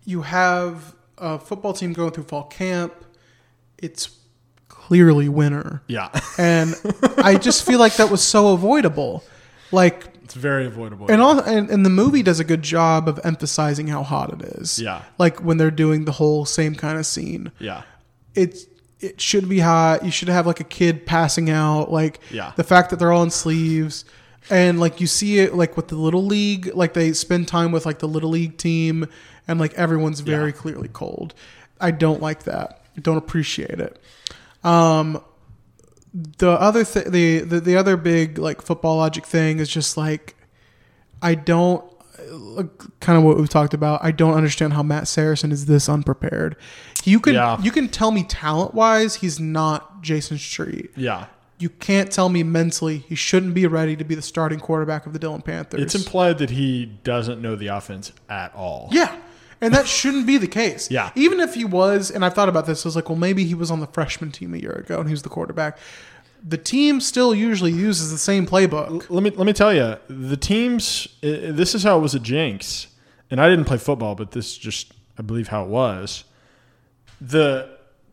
you have a football team going through fall camp. It's clearly winner. Yeah. and I just feel like that was so avoidable. Like It's very avoidable. and all and, and the movie does a good job of emphasizing how hot it is. Yeah. Like when they're doing the whole same kind of scene. Yeah. It's it should be hot. You should have like a kid passing out. Like Yeah. the fact that they're all in sleeves. And like you see it like with the little league, like they spend time with like the little league team and like everyone's very Yeah. clearly cold. I don't like that. I don't appreciate it. Um the other th- the, the the other big like football logic thing is just like I don't like, kind of what we've talked about. I don't understand how Matt Saracen is this unprepared. You can Yeah. you can tell me talent wise he's not Jason Street. Yeah. You can't tell me mentally he shouldn't be ready to be the starting quarterback of the Dillon Panthers. It's implied that he doesn't know the offense at all. Yeah. And that shouldn't be the case. Yeah. Even if he was, and I've thought about this, I was like, well, maybe he was on the freshman team a year ago and he was the quarterback. The team still usually uses the same playbook. Let me let me tell you, the teams. This is how it was at Jenks, and I didn't play football, but this is just I believe how it was. The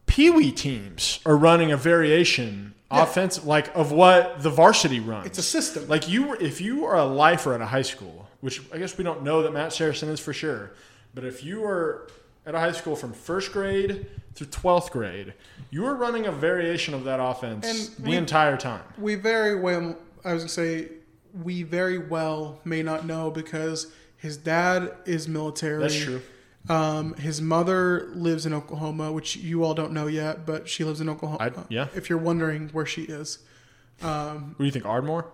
Pee Wee teams are running a variation offense like of what the varsity runs. It's a system. Like you, if you are a lifer at a high school, which I guess we don't know that Matt Saracen is for sure, but if you were at a high school from first grade through twelfth grade, you were running a variation of that offense And the we- entire time. We very well, I was going to say, we very well may not know because his dad is military. That's true. Um, his mother lives in Oklahoma, which you all don't know yet, but she lives in Oklahoma. I- yeah. If you're wondering where she is, um, What do you think, Ardmore?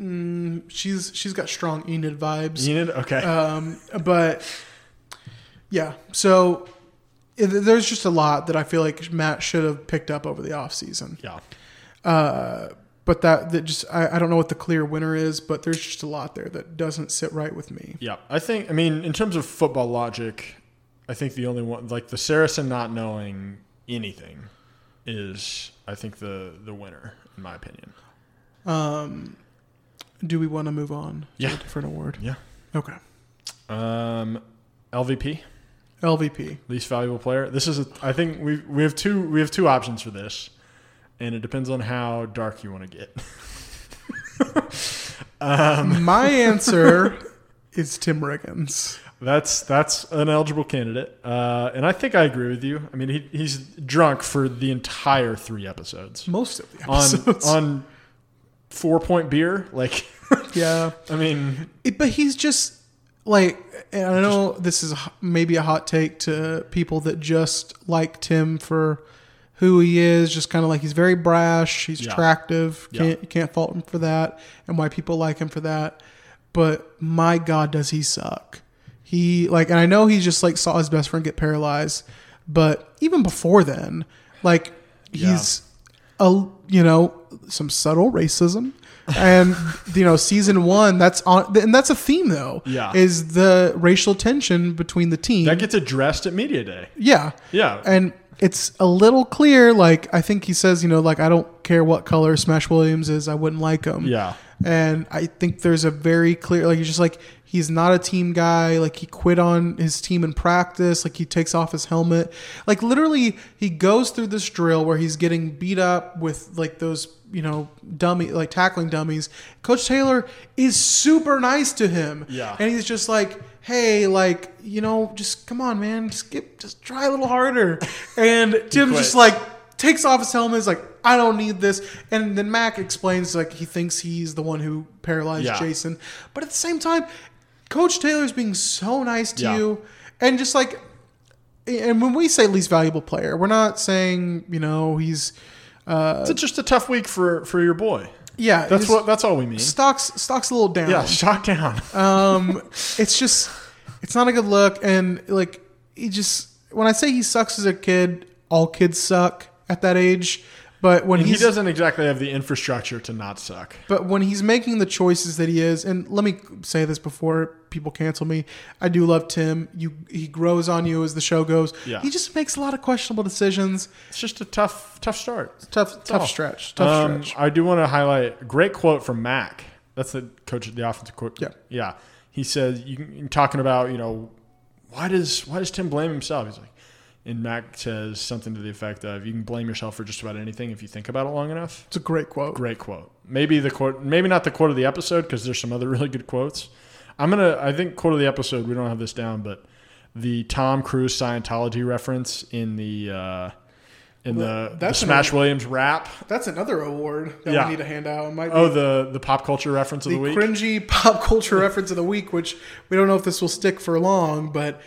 mm, she's she's got strong Enid vibes. Enid? Okay. Um, but yeah, so it, there's just a lot that I feel like Matt should have picked up over the offseason. Yeah. Uh, but that that just I, I don't know what the clear winner is, but there's just a lot there that doesn't sit right with me. Yeah, I think. I mean, in terms of football logic, I think the only one, like the Saracen not knowing anything, is I think the the winner in my opinion. Um, do we want to move on Yeah. to a different award? Yeah. Okay. Um, LVP, LVP. least valuable player. This is a. I think we we have two we have two options for this, and it depends on how dark you want to get. um, My answer is Tim Riggins. That's that's an eligible candidate, uh, and I think I agree with you. I mean, he, he's drunk for the entire three episodes, Most of the on episodes. on four point beer. Like, yeah. I mean, It- but he's just like, and I know this is maybe a hot take to people that just like Tim for who he is. Just kind of like he's very brash. He's Yeah. attractive. Can't you can't fault him for that, and why people like him for that. But my God, does he suck? He like, and I know he just like saw his best friend get paralyzed, but even before then, like he's a you know some subtle racism and you know season one that's on and that's a theme though Yeah. is the racial tension between the team that gets addressed at media day. yeah Yeah. and it's a little clear like i think he says you know like i don't care what color smash williams is i wouldn't like him Yeah. and i think there's a very clear like he's just like he's not a team guy like he quit on his team in practice like he takes off his helmet like literally he goes through this drill where he's getting beat up with like those you know dummy like tackling dummies coach taylor is super nice to him Yeah. and he's just like hey like you know just come on man just get just try a little harder and tim just like takes off his helmet is like i don't need this and then mac explains like he thinks he's the one who paralyzed Yeah. jason but at the same time coach taylor's being so nice to Yeah. you and just like and when we say least valuable player we're not saying you know he's uh It's just a tough week for for your boy. yeah That's what that's all we mean. stocks stocks a little down Yeah, shock down. um, it's just it's not a good look, and like he just when I say he sucks as a kid, all kids suck at that age. But when he doesn't exactly have the infrastructure to not suck. but when he's making the choices that he is, and let me say this before people cancel me, I do love Tim. You he grows on you as the show goes. Yeah. He just makes a lot of questionable decisions. It's just a tough tough start. Tough tough all. stretch. Tough Um, stretch. I do want to highlight a great quote from Mac. That's the coach of the offensive quote. Yeah. Yeah. He says you talking about, you know, why does, why does Tim blame himself? He's like, and Mac says something to the effect of, "You can blame yourself for just about anything if you think about it long enough." It's a great quote. Great quote. Maybe the quote, maybe not the quote of the episode because there's some other really good quotes. I'm gonna. I think quote of the episode. We don't have this down, but the Tom Cruise Scientology reference in the uh, in Well, the, the Smash another- Williams rap. That's another award that Yeah. we need to hand out. It might Oh, be the the pop culture reference of the the week. cringy pop culture reference of the week, which we don't know if this will stick for long, but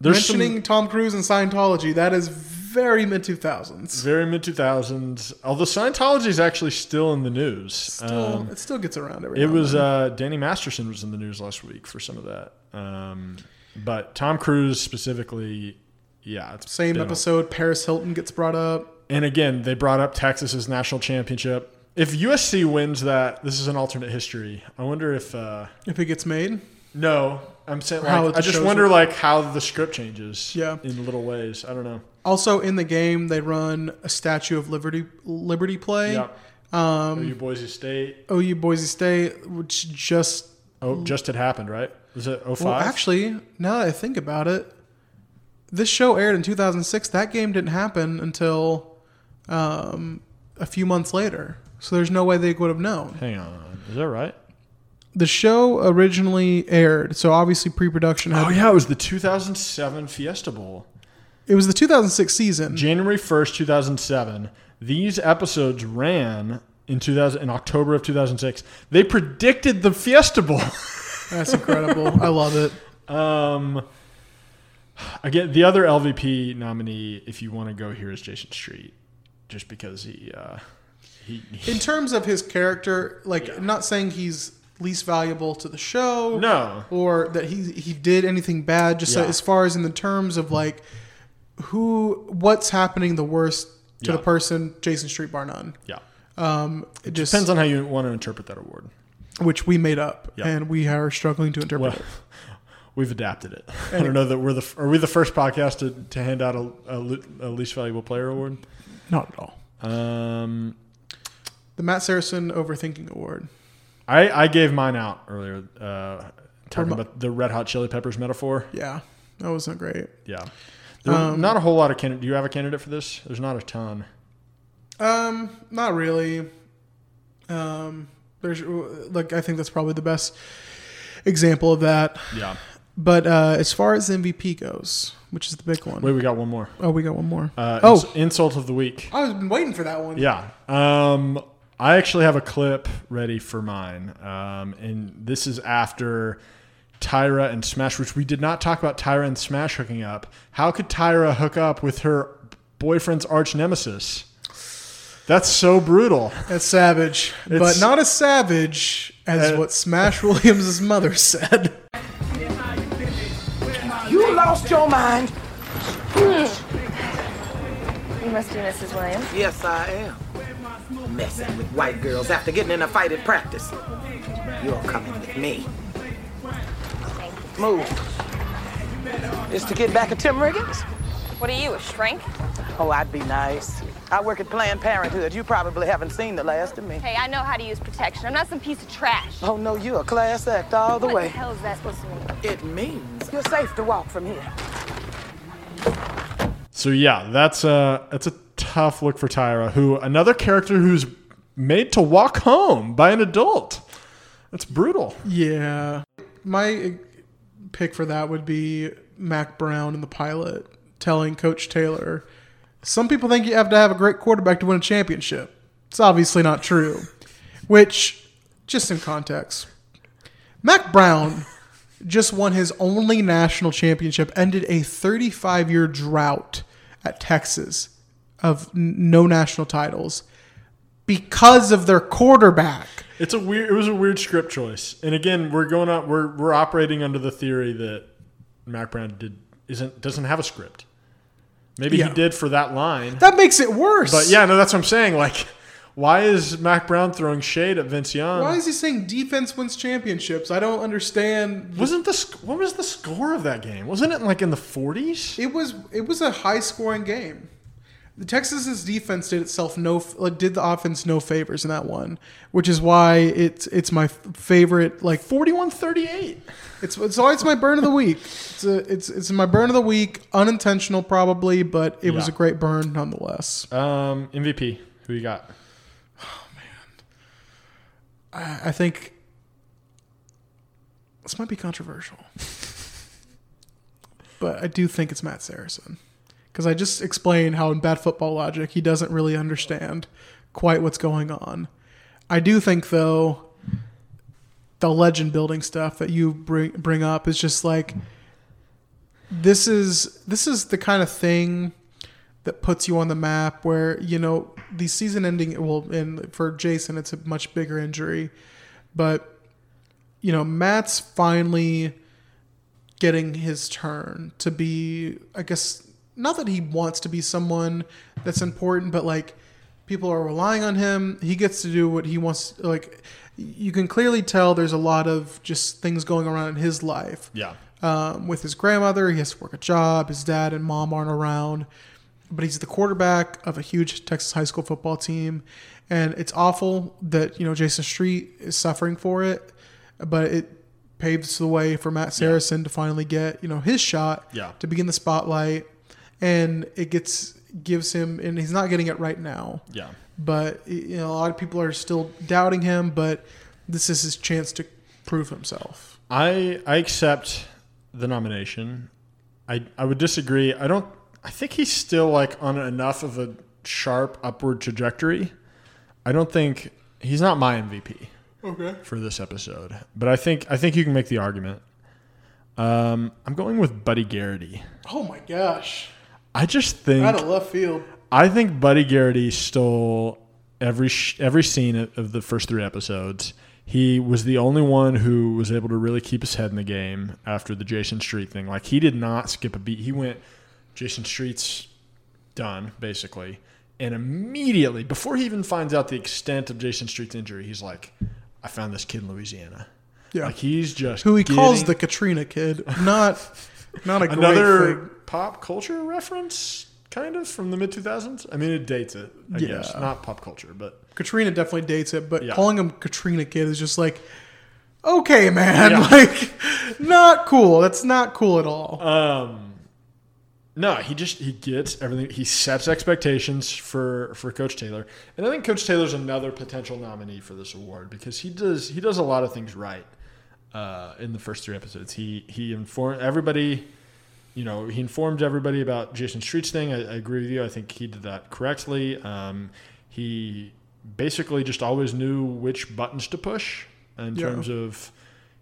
There's some- mentioning Tom Cruise and Scientology, that is very mid 2000s. Very mid 2000s. Although Scientology is actually still in the news. Still, Um, it still gets around every It now and was uh, Danny Masterson was in the news last week for some of that. Um, but Tom Cruise specifically, yeah, it's Same episode, Paris Hilton gets brought up. and again, they brought up Texas's national championship. If USC wins that, this is an alternate history. I wonder if uh, If it gets made. no, I'm saying Or how like, I just wonder like how the script changes. Yeah. in little ways. I don't know. Also in the game, they run a Statue of Liberty Liberty play. Yeah. Um, OU Boise State. OU Boise State, which just Oh, just had happened, right? Was it 05? well, actually, now that I think about it, this show aired in 2006. That game didn't happen until um, a few months later. So there's no way they would have known. Hang on. Is that right? The show originally aired, so obviously pre-production had. Oh yeah, it was the 2007 Fiesta Bowl. It was the 2006 season. January 1st, 2007. These episodes ran in 2000 in October of 2006. They predicted the Fiesta Bowl. That's incredible. I love it. Um again, the other LVP nominee if you want to go here is Jason Street just because he uh he, he In terms of his character, like not saying he's least valuable to the show, No. or that he he did anything bad. Just Yeah. as far as in the terms of like who, what's happening the worst to Yeah. the person, Jason Street bar none. Yeah. Um, it just depends on how you want to interpret that award. which we made up, Yeah. and we are struggling to interpret Well, it. we've adapted it. I don't know that we're the are we the first podcast to, to hand out a, a, a least valuable player award? Not at all. Um, The Matt Saracen Overthinking Award. I I gave mine out earlier. Uh, talking about the Red Hot Chili Peppers metaphor. Yeah, that wasn't great. Yeah. Um, not a whole lot of candidate. Do you have a candidate for this? There's not a ton. Um, not really. Um, there's like I think that's probably the best example of that. Yeah. But uh, as far as MVP goes, which is the big one. Wait, we got one more. Oh, we got one more. Uh, oh, ins- insult of the week. I was been waiting for that one. Yeah. Um, I actually have a clip ready for mine. Um, and this is after Tyra and Smash, which we did not talk about Tyra and Smash hooking up. How could Tyra hook up with her boyfriend's arch nemesis? That's so brutal. That's savage, but It's- not as savage as Uh, what Smash Williams' mother said. You lost your mind. You must be Mrs. Williams. Yes, I am. Messing with white girls after getting in a fight at practice. You're coming with me. Move. Is to get back at Tim Riggins? What are you, a shrink? Oh, I'd be nice. I work at Planned Parenthood. You probably haven't seen the last of me. Hey, I know how to use protection. I'm not some piece of trash. Oh, no, you're a class act all the what way. What the hell is that supposed to mean? It means you're safe to walk from here. So yeah, that's uh, a that's a tough look for Tyra, who another character who's made to walk home by an adult. That's brutal. Yeah. My pick for that would be Mack Brown in the pilot telling Coach Taylor, Some people think you have to have a great quarterback to win a championship. It's obviously not true. Which, just in context, Mack Brown just won his only national championship, ended a 35 year drought at Texas of no national titles because of their quarterback. It's a weird. It was a weird script choice. And again, we're going up. We're we're operating under the theory that Mack Brown did isn't doesn't have a script. Maybe Yeah. he did for that line. That makes it worse. But yeah, no, that's what I'm saying. Like, why is Mack Brown throwing shade at Vince Young? Why is he saying defense wins championships? I don't understand. Wasn't the what was the score of that game? Wasn't it like in the 40s? It was it was a high scoring game. The Texas's defense did itself no like did the offense no favors in that one, which is why it's it's my favorite like 41-38. It's it's always my burn of the week. It's a, it's it's my burn of the week, unintentional probably, but it was a great burn nonetheless. Um, MVP. Who you got? Oh man. I, I think this might be controversial, but I do think it's Matt Saracen because I just explained how in bad football logic he doesn't really understand quite what's going on. I do think though the legend building stuff that you bring bring up is just like this is this is the kind of thing that puts you on the map where you know the season ending well and for Jason it's a much bigger injury but you know Matt's finally getting his turn to be I guess not that he wants to be someone that's important but like people are relying on him he gets to do what he wants like you can clearly tell there's a lot of just things going around in his life Yeah. um, with his grandmother. He has to work a job. His dad and mom aren't around, but he's the quarterback of a huge Texas high school football team, and it's awful that you know Jason Street is suffering for it, but it paves the way for Matt Saracen to finally get you know his shot Yeah. to begin the spotlight, and it gets gives him and he's not getting it right now. Yeah. But you know a lot of people are still doubting him, but this is his chance to prove himself. I I accept the nomination. I I would disagree. I don't. I think he's still like on enough of a sharp upward trajectory. I don't think he's not my MVP. Okay. For this episode, but I think I think you can make the argument. Um, I'm going with Buddy Garrity. Oh my gosh. I just think Out of left field. I think Buddy Garrity stole every sh- every scene of of the first three episodes. He was the only one who was able to really keep his head in the game after the Jason Street thing. Like he did not skip a beat. He went Jason Street's done basically, and immediately before he even finds out the extent of Jason Street's injury, he's like, "I found this kid in Louisiana." Yeah. like he's just who he calls the Katrina kid. Not not a great another pop culture reference, kind of from the mid two thousands. I mean, it dates it. I Yeah. guess not pop culture, but Katrina definitely dates it, but Yeah. calling him Katrina kid is just like, okay, man, Yeah. like not cool. That's not cool at all. Um, no, he just he gets everything. He sets expectations for for Coach Taylor, and I think Coach Taylor's another potential nominee for this award because he does he does a lot of things right. Uh, in the first three episodes, he he informed everybody. You know, he informed everybody about Jason Street's thing. I, I agree with you. I think he did that correctly. Um, he basically just always knew which buttons to push in Yeah. terms of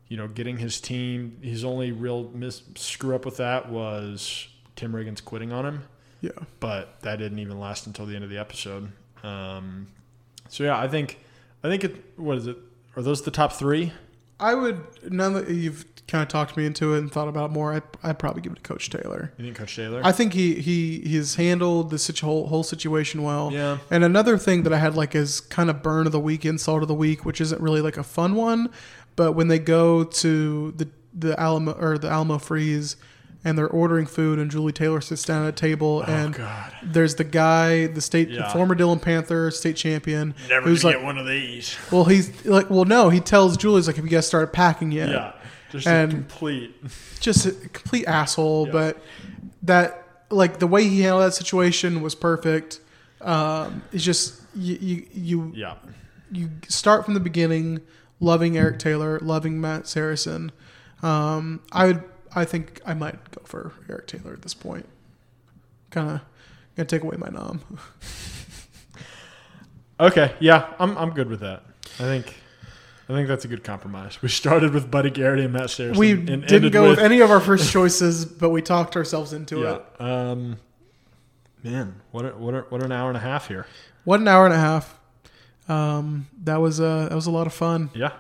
you know, getting his team. His only real miss, screw up with that was Tim Riggins quitting on him. Yeah. but that didn't even last until the end of the episode. Um, so yeah, I think I think it. What is it? Are those the top three? I would now that you've kind of talked me into it and thought about it more. I'd, I'd probably give it to Coach Taylor. You think Coach Taylor? I think he he he's handled the situ- whole whole situation well. Yeah. And another thing that I had like is kind of burn of the week, insult of the week, which isn't really like a fun one, but when they go to the the Alamo or the Alamo Freeze and they're ordering food and Julie Taylor sits down at a table and Oh, God. there's the guy, the state the former Dillon Panther state champion, Never who's like, get one of these. Well, he's like, well, no, he tells Julie's like, if you guys start packing yet, Yeah, just a and complete. just a complete asshole. But that, like, the way he handled that situation was perfect. Um, it's just you, you, you, Yeah. you start from the beginning, loving Eric Taylor, loving Matt Saracen. Um, I would, I think I might go for Eric Taylor at this point. Kind of gonna take away my nom. Okay, yeah, I'm I'm good with that. I think I think that's a good compromise. We started with Buddy Garrity and Matt Saracen. we and didn't go with, any of our first choices, but we talked ourselves into yeah. it. Um, man, what a, what a, what an hour and a half here. What an hour and a half. Um, that was uh, that was a lot of fun. Yeah.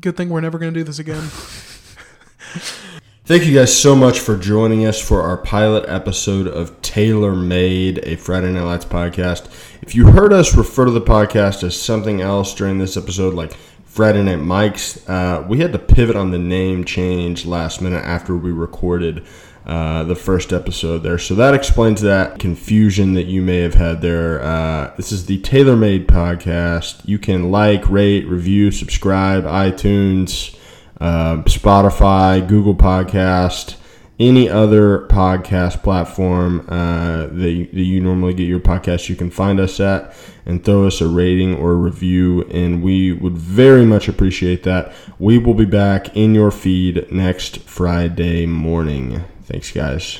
Good thing we're never going to do this again. Thank you guys so much for joining us for our pilot episode of Tailor Made, a Friday Night Lights podcast. If you heard us refer to the podcast as something else during this episode, like Friday Night Mics, uh, we had to pivot on the name change last minute after we recorded. uh, the first episode there. So that explains that confusion that you may have had there. Uh, this is the TaylorMade podcast. You can like, rate, review, subscribe, iTunes, uh, Spotify, Google Podcast, any other podcast platform uh, that, you, that you normally get your podcast. You can find us at and throw us a rating or review, and we would very much appreciate that. We will be back in your feed next Friday morning. Thanks, guys.